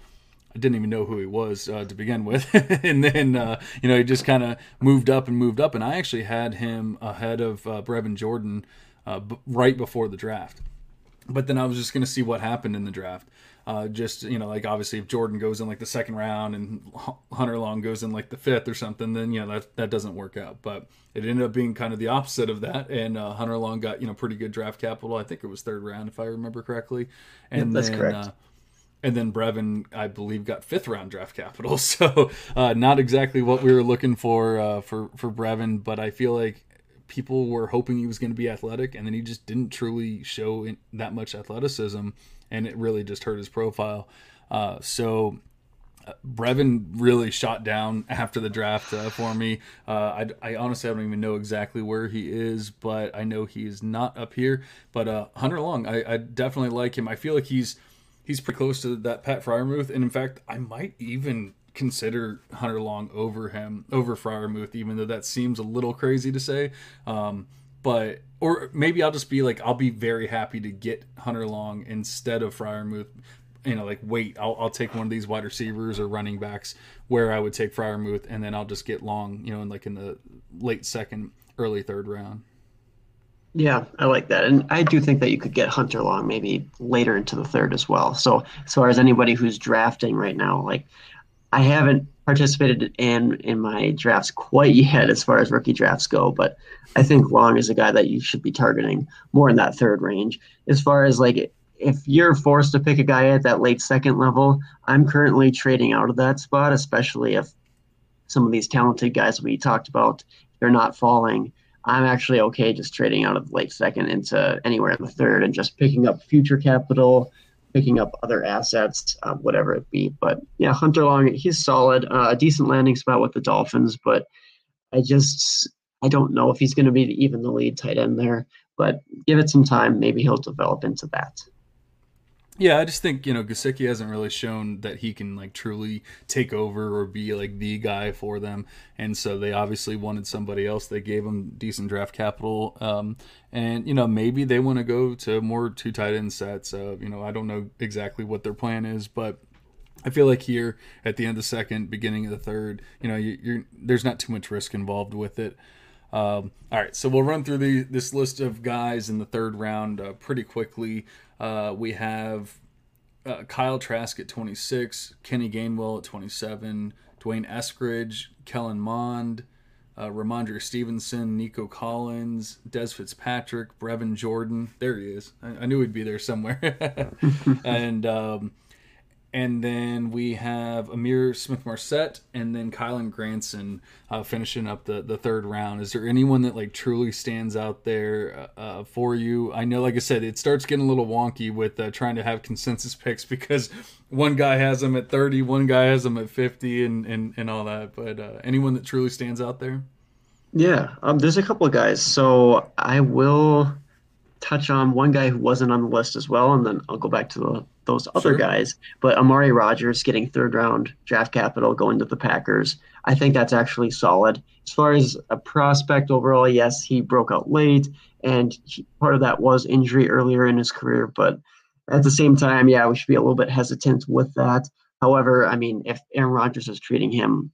I didn't even know who he was uh, to begin with, and then uh, you know he just kind of moved up and moved up, and I actually had him ahead of uh, Brevin Jordan uh, b- right before the draft. But then I was just going to see what happened in the draft. Uh, just you know, like obviously if Jordan goes in like the second round and Hunter Long goes in like the fifth or something, then you know that that doesn't work out. But it ended up being kind of the opposite of that, and uh, Hunter Long got you know pretty good draft capital. I think it was third round if I remember correctly. And yep, that's then, correct and then Brevin, I believe, got fifth round draft capital. So uh, not exactly what we were looking for uh, for for Brevin, but I feel like people were hoping he was going to be athletic, and then he just didn't truly show that much athleticism, and it really just hurt his profile. Uh, so uh, Brevin really shot down after the draft uh, for me. Uh, I, I, honestly I don't even know exactly where he is, but I know he's not up here. But Hunter Long, I, I, definitely like him. I feel like he's he's pretty close to that Pat Freiermuth, and in fact, I might even consider Hunter Long over him over Freiermuth, even though that seems a little crazy to say. Um, but or maybe I'll just be like I'll be very happy to get Hunter Long instead of Freiermuth. You know, like wait, I'll, I'll take one of these wide receivers or running backs where I would take Freiermuth, and then I'll just get Long. You know, in like in the late second, early third round. Yeah, I like that. And I do think that you could get Hunter Long maybe later into the third as well. So as far as anybody who's drafting right now, like I haven't participated in in my drafts quite yet as far as rookie drafts go, but I think Long is a guy that you should be targeting more in that third range. As far as like if you're forced to pick a guy at that late second level, I'm currently trading out of that spot, especially if some of these talented guys we talked about they're not falling. I'm actually okay just trading out of late second into anywhere in the third and just picking up future capital, picking up other assets, uh, whatever it be. But yeah, Hunter Long, he's solid, uh, a decent landing spot with the Dolphins, but I just I don't know if he's going to be even the lead tight end there. But give it some time, maybe he'll develop into that. Yeah, I just think you know Gesicki hasn't really shown that he can like truly take over or be like the guy for them, and so they obviously wanted somebody else. They gave him decent draft capital, um, and you know maybe they want to go to more two tight end sets. Uh, you know, I don't know exactly what their plan is, but I feel like here at the end of the second, beginning of the third, you know, you, there's not too much risk involved with it. Um, all right, so we'll run through the, this list of guys in the third round uh, pretty quickly. Uh, we have uh, Kyle Trask at 26, Kenny Gainwell at 27, D'Wayne Eskridge, Kellen Mond, uh, Rhamondre Stevenson, Nico Collins, Dez Fitzpatrick, Brevin Jordan. There he is. I, I knew he'd be there somewhere. and um, and then we have Ihmir Smith-Marsette, and then Kylen Granson uh, finishing up the, the third round. Is there anyone that like truly stands out there uh, uh, for you? I know, like I said, it starts getting a little wonky with uh, trying to have consensus picks because one guy has them at 30, one guy has them at 50, and, and, and all that. But uh, anyone that truly stands out there? Yeah, um, there's a couple of guys. So I will touch on one guy who wasn't on the list as well, and then I'll go back to the, those other sure. guys. But Amari Rogers getting third round draft capital going to the Packers, I think that's actually solid. As far as a prospect overall, yes, he broke out late, and he, part of that was injury earlier in his career. But at the same time, yeah, we should be a little bit hesitant with that. However, I mean, if Aaron Rodgers is treating him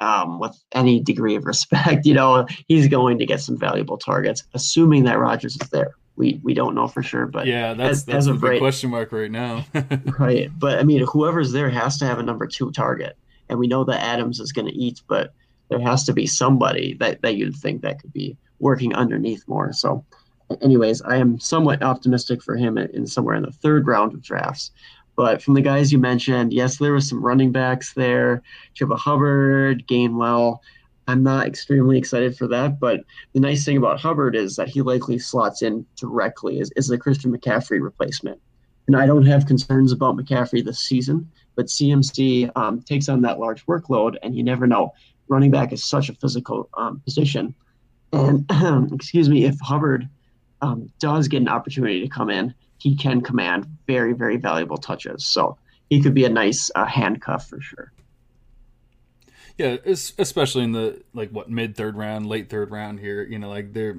um, with any degree of respect, you know, he's going to get some valuable targets, assuming that Rodgers is there we we don't know for sure. But yeah, that's as, that's as a right, question mark right now. right, but I mean, whoever's there has to have a number two target, and we know that Adams is going to eat, but there has to be somebody that that you'd think that could be working underneath more. So, anyways, I am somewhat optimistic for him in somewhere in the third round of drafts. But from the guys you mentioned, yes, there was some running backs there. Chuba Hubbard, Gainwell. I'm not extremely excited for that, but the nice thing about Hubbard is that he likely slots in directly as, as the Christian McCaffrey replacement. And I don't have concerns about McCaffrey this season, but CMC um, takes on that large workload, and you never know. Running back is such a physical um, position. And excuse me, if Hubbard um, does get an opportunity to come in, he can command very, very valuable touches. So he could be a nice uh, handcuff for sure. Yeah, especially in the like what mid third round, late third round here. You know, like they're.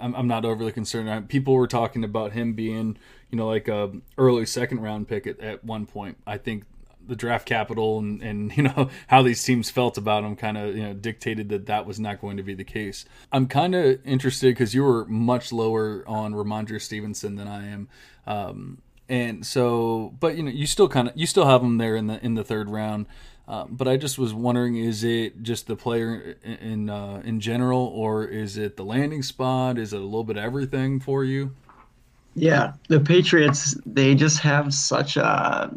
I'm, I'm not overly concerned. People were talking about him being, you know, like a early second round pick at, at one point. I think the draft capital and, and you know how these teams felt about him kind of you know dictated that that was not going to be the case. I'm kind of interested because you were much lower on Rhamondre Stevenson than I am, um, and so but you know you still kind of you still have him there in the in the third round. Uh, but I just was wondering: is it just the player in uh, in general, or is it the landing spot? Is it a little bit of everything for you? Yeah, the Patriots they just have such a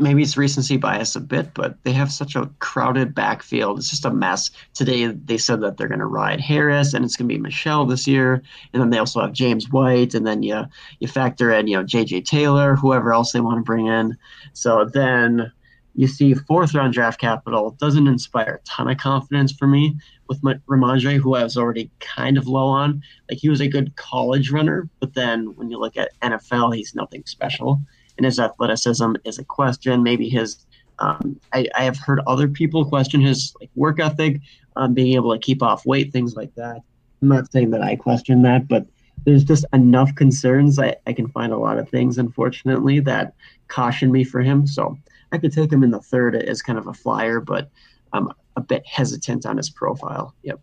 maybe it's recency bias a bit, but they have such a crowded backfield. It's just a mess. Today they said that they're going to ride Harris and it's going to be Michel this year, and then they also have James White, and then you you factor in you know J.J. Taylor, whoever else they want to bring in. So then you see fourth round draft capital doesn't inspire a ton of confidence for me with Rhamondre, who I was already kind of low on. Like he was a good college runner, but then when you look at NFL, he's nothing special. And his athleticism is a question. Maybe his um, I, I, have heard other people question his like work ethic, um, being able to keep off weight, things like that. I'm not saying that I question that, but there's just enough concerns. I, I can find a lot of things, unfortunately, that caution me for him. So I could take him in the third as kind of a flyer, but I'm a bit hesitant on his profile. Yep.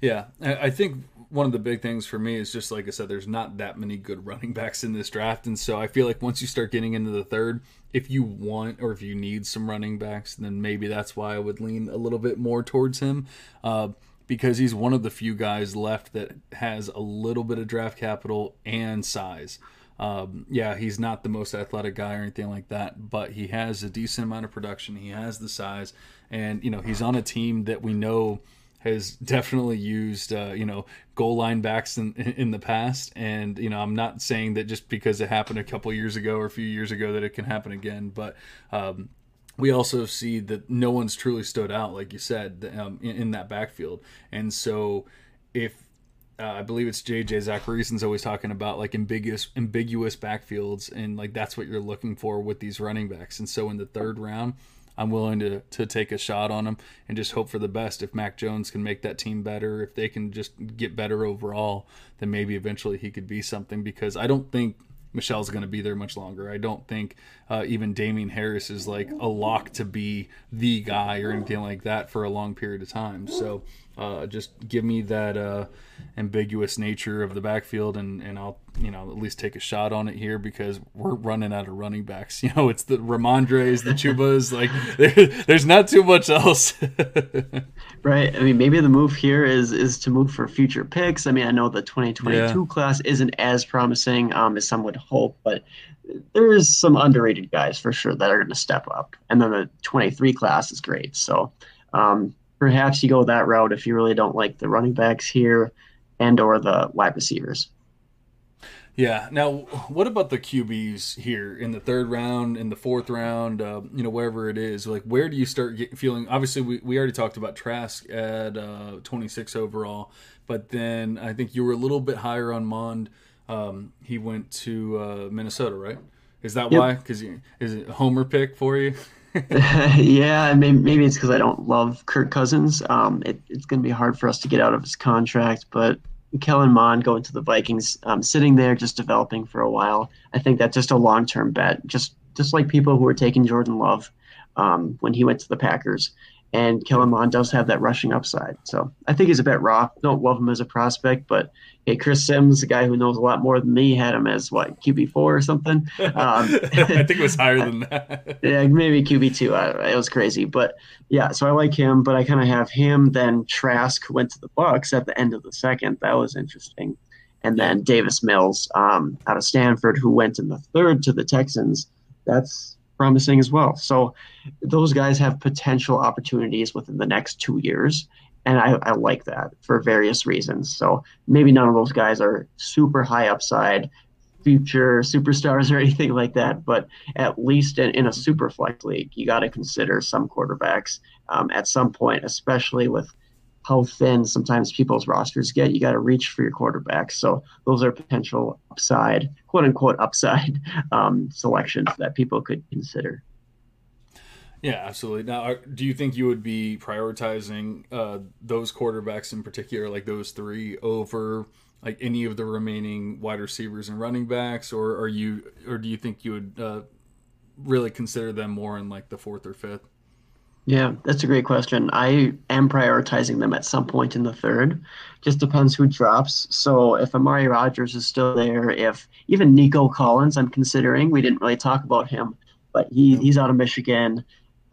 Yeah, I think one of the big things for me is just like I said, there's not that many good running backs in this draft, and so I feel like once you start getting into the third, if you want or if you need some running backs, then maybe that's why I would lean a little bit more towards him. Uh, because he's one of the few guys left that has a little bit of draft capital and size. Um, yeah, he's not the most athletic guy or anything like that, but he has a decent amount of production. He has the size, and you know he's on a team that we know has definitely used uh, you know goal line backs in in the past. And you know I'm not saying that just because it happened a couple years ago or a few years ago that it can happen again. But um, we also see that no one's truly stood out like you said um, in, in, that backfield. And so if uh, I believe it's JJ Zachariason's always talking about like ambiguous ambiguous backfields and like that's what you're looking for with these running backs and so in the third round I'm willing to to take a shot on him and just hope for the best. If Mac Jones can make that team better, if they can just get better overall, then maybe eventually he could be something. Because I don't think Michel's going to be there much longer. I don't think uh, even Damien Harris is like a lock to be the guy or anything like that for a long period of time. So uh, just give me that uh, ambiguous nature of the backfield, and, and I'll you know at least take a shot on it here because we're running out of running backs. You know, it's the Rhamondres, the Chubas. like there, there's not too much else. right. I mean, maybe the move here is is to move for future picks. I mean, I know the 2022 yeah. class isn't as promising um, as some would hope, but there's some underrated guys for sure that are going to step up, and then the 23 class is great. So. Um, perhaps you go that route if you really don't like the running backs here and or the wide receivers. Yeah. Now, what about the QBs here in the third round, in the fourth round, uh, you know, wherever it is? Like, where do you start get, feeling? Obviously, we, we already talked about Trask at uh, 26 overall, but then I think you were a little bit higher on Mond. Um, he went to uh, Minnesota, right? Is that yep. why? Because is it a homer pick for you? yeah, maybe, it's because I don't love Kirk Cousins. Um, it, it's going to be hard for us to get out of his contract, but Kellen Mond going to the Vikings, um, sitting there just developing for a while. I think that's just a long term bet. Just just like people who were taking Jordan Love um, when he went to the Packers. And Kellen Mond does have that rushing upside. So I think he's a bit raw. Don't love him as a prospect, but hey, Chris Sims, the guy who knows a lot more than me, had him as what QB four or something. Um, I think it was higher than that. yeah, maybe QB two. it was crazy, but yeah. So I like him, but I kind of have him. Then Trask who went to the Bucs at the end of the second. That was interesting. And then Davis Mills um, out of Stanford, who went in the third to the Texans. That's promising as well. So those guys have potential opportunities within the next two years. And I, I like that for various reasons. So maybe none of those guys are super high upside, future superstars or anything like that. But at least in, in a super flex league, you got to consider some quarterbacks um, at some point, especially with how thin sometimes people's rosters get. You got to reach for your quarterbacks. So those are potential upside, quote unquote, upside um, selections that people could consider. Yeah, absolutely. Now, do you think you would be prioritizing uh, those quarterbacks in particular, like those three, over like any of the remaining wide receivers and running backs, or are you, or do you think you would uh, really consider them more in like the fourth or fifth? Yeah, that's a great question. I am prioritizing them at some point in the third. Just depends who drops. So if Amari Rogers is still there, if even Nico Collins, I'm considering. We didn't really talk about him, but he, he's out of Michigan.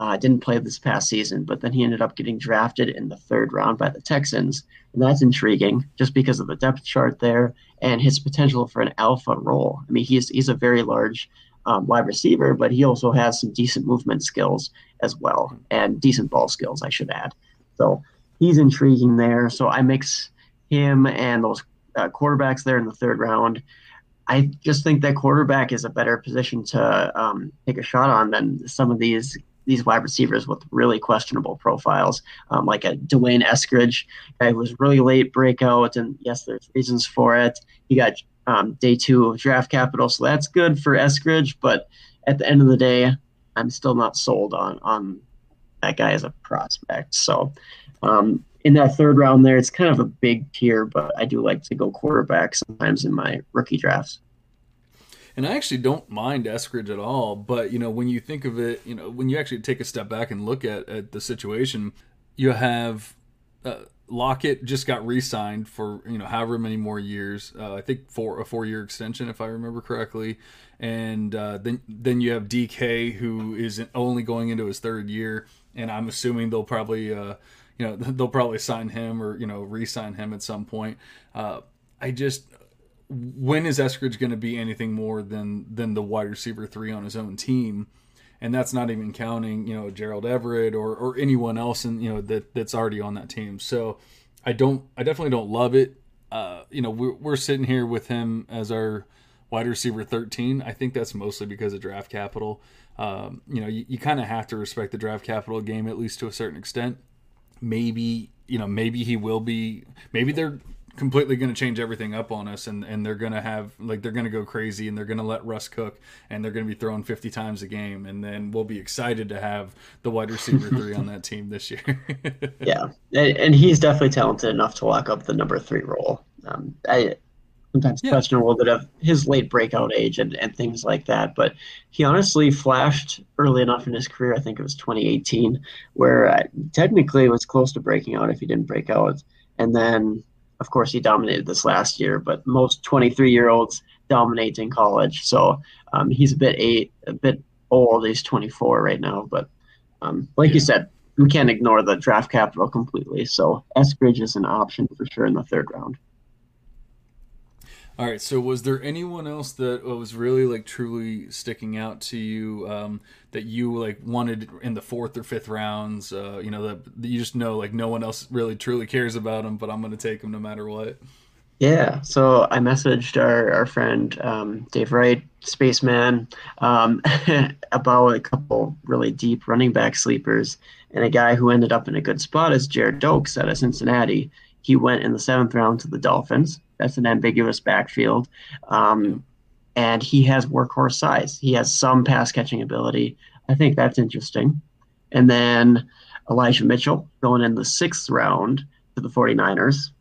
Uh, didn't play this past season, but then he ended up getting drafted in the third round by the Texans. And that's intriguing just because of the depth chart there and his potential for an alpha role. I mean, he's, he's a very large um, wide receiver, but he also has some decent movement skills as well and decent ball skills, I should add. So he's intriguing there. So I mix him and those uh, quarterbacks there in the third round. I just think that quarterback is a better position to um, take a shot on than some of these these wide receivers with really questionable profiles, um, like a D'Wayne Eskridge, guy who was really late breakout, and yes, there's reasons for it. He got um, day two of draft capital. So that's good for Eskridge. But at the end of the day, I'm still not sold on on that guy as a prospect. So um, in that third round there, it's kind of a big tier, but I do like to go quarterback sometimes in my rookie drafts. And I actually don't mind Eskridge at all, but you know when you think of it, you know when you actually take a step back and look at, at the situation, you have uh, Lockett just got re-signed for you know however many more years. Uh, I think for a four-year extension, if I remember correctly. And uh, then then you have DK, who is only going into his third year, and I'm assuming they'll probably uh, you know they'll probably sign him or you know re-sign him at some point. Uh, I just when is Eskridge going to be anything more than than the wide receiver three on his own team? And that's not even counting you know Gerald Everett or or anyone else and you know that that's already on that team. So I don't I definitely don't love it. Uh, you know we're we're sitting here with him as our wide receiver 13. I think that's mostly because of draft capital. Um, you know you, you kind of have to respect the draft capital game at least to a certain extent. Maybe you know maybe he will be maybe they're completely going to change everything up on us and, and they're going to have like they're going to go crazy and they're going to let Russ cook and they're going to be throwing 50 times a game and then we'll be excited to have the wide receiver 3 on that team this year. yeah. And, and, he's definitely talented enough to lock up the number 3 role. Um, I sometimes yeah. question a little bit of his late breakout age and, and things like that. But he honestly flashed early enough in his career. I think it was 2018, where uh, technically it was close to breaking out if he didn't break out. And then of course, he dominated this last year, but most 23 year olds dominate in college. So um, he's a bit eight, a bit old. He's 24 right now, but um, like yeah. you said, we can't ignore the draft capital completely. So Eskridge is an option for sure in the third round. All right. So, was there anyone else that was really like truly sticking out to you um, that you like wanted in the fourth or fifth rounds? Uh, you know that, that, you just know like no one else really truly cares about them, but I'm going to take them no matter what. Yeah. So I messaged our our friend um, Dave Wright, spaceman, um, about a couple really deep running back sleepers, and a guy who ended up in a good spot is Gerrid Doaks out of Cincinnati. He went in the seventh round to the Dolphins that's an ambiguous backfield. Um, and he has workhorse size. He has some pass catching ability. I think that's interesting. And then Elijah Mitchell going in the sixth round to the 49ers.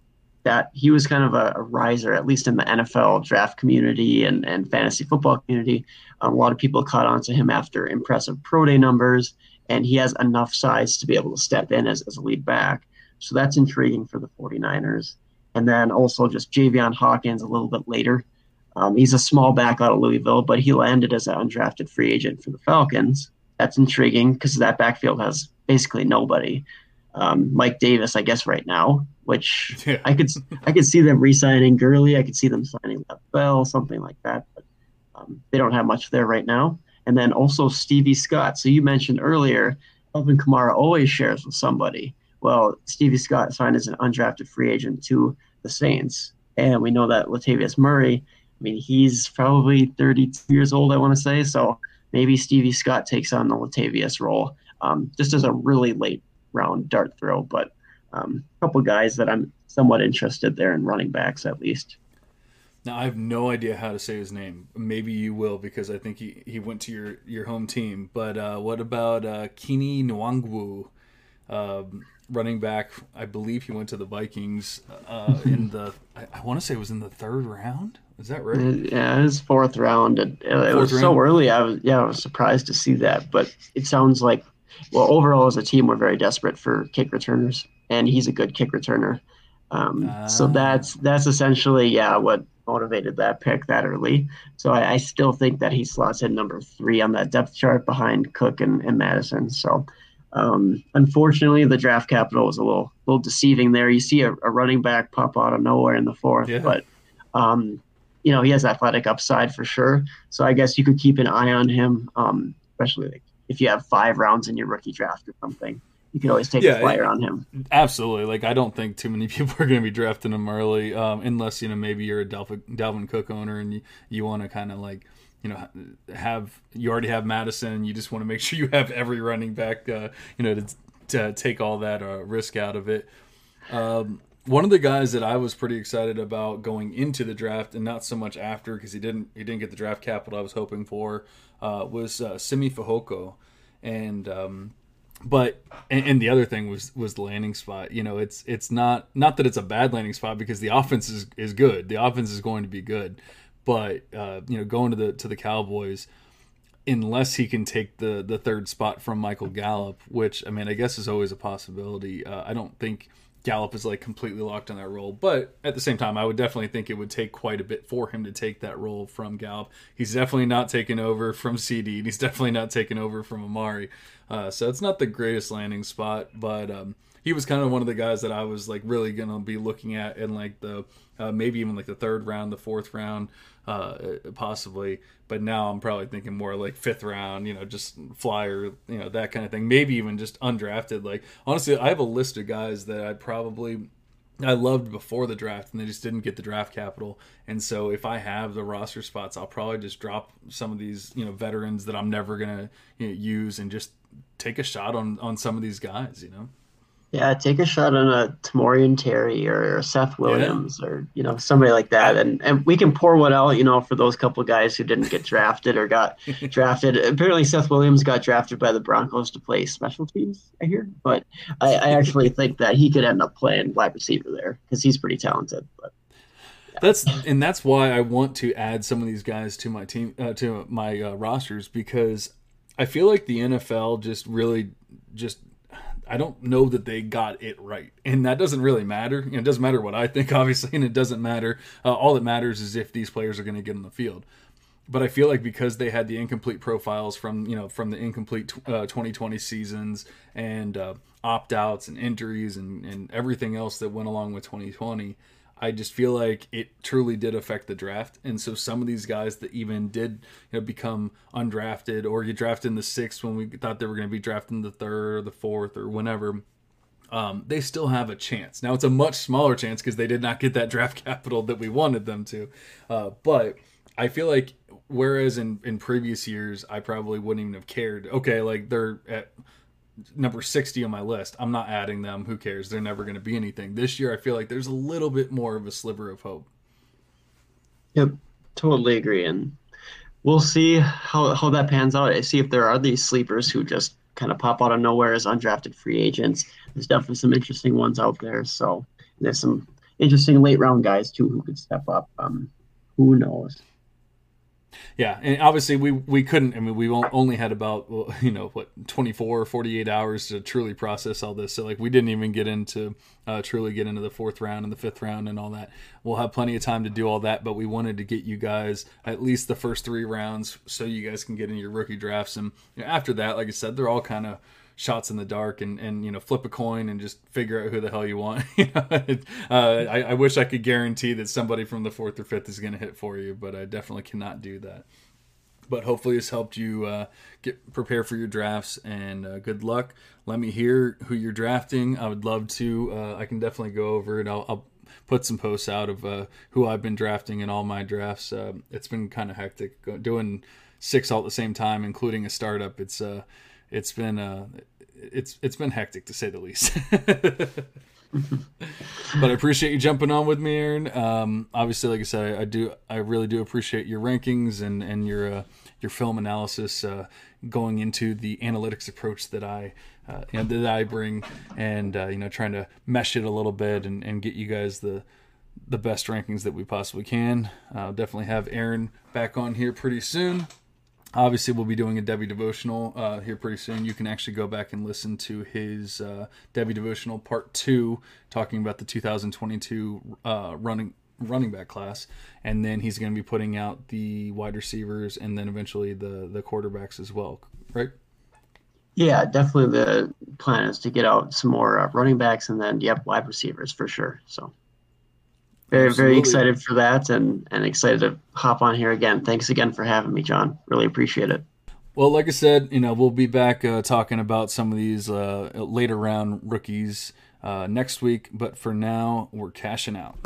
That he was kind of a, a riser, at least in the NFL draft community and, and fantasy football community. A lot of people caught on to him after impressive pro day numbers, and he has enough size to be able to step in as, as a lead back. So that's intriguing for the 49ers and then also just Javian Hawkins a little bit later. Um, he's a small back out of Louisville, but he landed as an undrafted free agent for the Falcons. That's intriguing because that backfield has basically nobody. Um, Mike Davis, I guess, right now, which yeah. I could I could see them re-signing Gurley. I could see them signing Bell, something like that. But um, they don't have much there right now. And then also Stevie Scott. So you mentioned earlier, Alvin Kamara always shares with somebody. Well, Stevie Scott signed as an undrafted free agent to the Saints, and we know that Latavius Murray. I mean, he's probably 32 years old, I want to say. So maybe Stevie Scott takes on the Latavius role, um, just as a really late round dart throw. But um, a couple guys that I'm somewhat interested there in running backs, at least. Now I have no idea how to say his name. Maybe you will because I think he, he went to your, your home team. But uh, what about uh, Kene Nwangwu? Um, running back. I believe he went to the Vikings uh, in the. I, I want to say it was in the third round. Is that right? Uh, yeah, it was fourth round. It, it fourth was round? so early. I was yeah, I was surprised to see that. But it sounds like, well, overall as a team, we're very desperate for kick returners, and he's a good kick returner. Um, uh, so ah. that's that's essentially yeah what motivated that pick that early. So I, I, still think that he slots in number three on that depth chart behind Cook and, and Mattison. So um, unfortunately, the draft capital was a little little deceiving there. You see a, a running back pop out of nowhere in the fourth, yeah. but um, you know he has athletic upside for sure. So I guess you could keep an eye on him, um, especially like if you have five rounds in your rookie draft or something. You can always take yeah, a flyer on him. Absolutely. Like I don't think too many people are going to be drafting him early, um, unless you know maybe you're a Dalvin, Dalvin Cook owner and you, you want to kind of like you know have you already have Mattison. You just want to make sure you have every running back, uh, you know, to, to take all that uh, risk out of it. Um, one of the guys that I was pretty excited about going into the draft, and not so much after because he didn't he didn't get the draft capital I was hoping for, uh, was uh, Simi Fehoko, and um, but and, and, the other thing was was the landing spot. You know, it's it's not not that it's a bad landing spot because the offense is is good. The offense is going to be good, but uh, you know, going to the to the Cowboys, unless he can take the the third spot from Michael Gallup, which I mean, I guess is always a possibility. Uh, I don't think Gallup is like completely locked on that role. But at the same time, I would definitely think it would take quite a bit for him to take that role from Gallup. He's definitely not taking over from CD, and he's definitely not taking over from Amari. Uh, so it's not the greatest landing spot, but um, he was kind of one of the guys that I was like really gonna be looking at in like the uh, maybe even like the third round, the fourth round, uh, possibly. But now I'm probably thinking more like fifth round, you know, just flyer, you know, that kind of thing. Maybe even just undrafted. Like honestly, I have a list of guys that I probably I loved before the draft, and they just didn't get the draft capital. And so, if I have the roster spots, I'll probably just drop some of these, you know, veterans that I'm never gonna you know, use, and just take a shot on on some of these guys. You know. Yeah, take a shot on a Tamorrion Terry or, Seth Williams yeah. or you know somebody like that, and and we can pour one out, you know, for those couple guys who didn't get drafted or got drafted. Apparently, Seth Williams got drafted by the Broncos to play special teams. I hear, but I, I actually think that he could end up playing wide receiver there because he's pretty talented. But yeah. that's and that's why I want to add some of these guys to my team uh, to my uh, rosters because I feel like the NFL just really just I don't know that they got it right, and that doesn't really matter. You know, it doesn't matter what I think, obviously, and it doesn't matter. Uh, all that matters is if these players are going to get on the field. But I feel like because they had the incomplete profiles from you know from the incomplete uh, 2020 seasons and uh, opt outs and injuries and, and everything else that went along with 2020, I just feel like it truly did affect the draft. And so some of these guys that even did you know, become undrafted or get drafted in the sixth when we thought they were going to be drafted in the third or the fourth or whenever, um, they still have a chance. Now it's a much smaller chance because they did not get that draft capital that we wanted them to. Uh, but I feel like whereas in, in previous years I probably wouldn't even have cared. Okay, like they're at number 60 on my list. I'm not adding them. Who cares? They're never going to be anything. This year, I feel like there's a little bit more of a sliver of hope. Yep, totally agree. And we'll see how, how that pans out. I see if there are these sleepers who just kind of pop out of nowhere as undrafted free agents. There's definitely some interesting ones out there. So there's some interesting late round guys too who could step up. Um, who knows? Yeah, and obviously we we couldn't. I mean, we only had about you know what 24 or 48 hours to truly process all this. So like we didn't even get into uh, truly get into the fourth round and the fifth round and all that. We'll have plenty of time to do all that, but we wanted to get you guys at least the first three rounds so you guys can get in your rookie drafts. And after that, like I said, they're all kind of shots in the dark and, and you know flip a coin and just figure out who the hell you want. you know, uh, I, I wish I could guarantee that somebody from the fourth or fifth is going to hit for you, but I definitely cannot do that. But hopefully, it's helped you uh, get prepare for your drafts and uh, good luck. Let me hear who you're drafting. I would love to. Uh, I can definitely go over it. I'll, I'll put some posts out of uh, who I've been drafting in all my drafts. Uh, it's been kind of hectic doing six all at the same time, including a startup. It's uh, it's been uh, it's it's been hectic to say the least. but I appreciate you jumping on with me, Aaron. Um, obviously, like I said, I, I, do I really do appreciate your rankings and and your uh, your film analysis uh, going into the analytics approach that I uh, you that I bring, and uh, you know trying to mesh it a little bit and, and get you guys the the best rankings that we possibly can. I'll definitely have Aaron back on here pretty soon obviously we'll be doing a Devy devotional uh, here pretty soon. You can actually go back and listen to his uh, Devy devotional part two, talking about the 2022 uh, running running back class, and then he's going to be putting out the wide receivers and then eventually the the quarterbacks as well, right? Yeah, definitely. The plan is to get out some more uh, running backs and then yep, wide receivers for sure. So very Absolutely. very excited for that and and excited to hop on here again. Thanks again for having me john. Really appreciate it. Well like i said you know we'll be back uh, talking about some of these uh, later round rookies uh, next week. But for now we're cashing out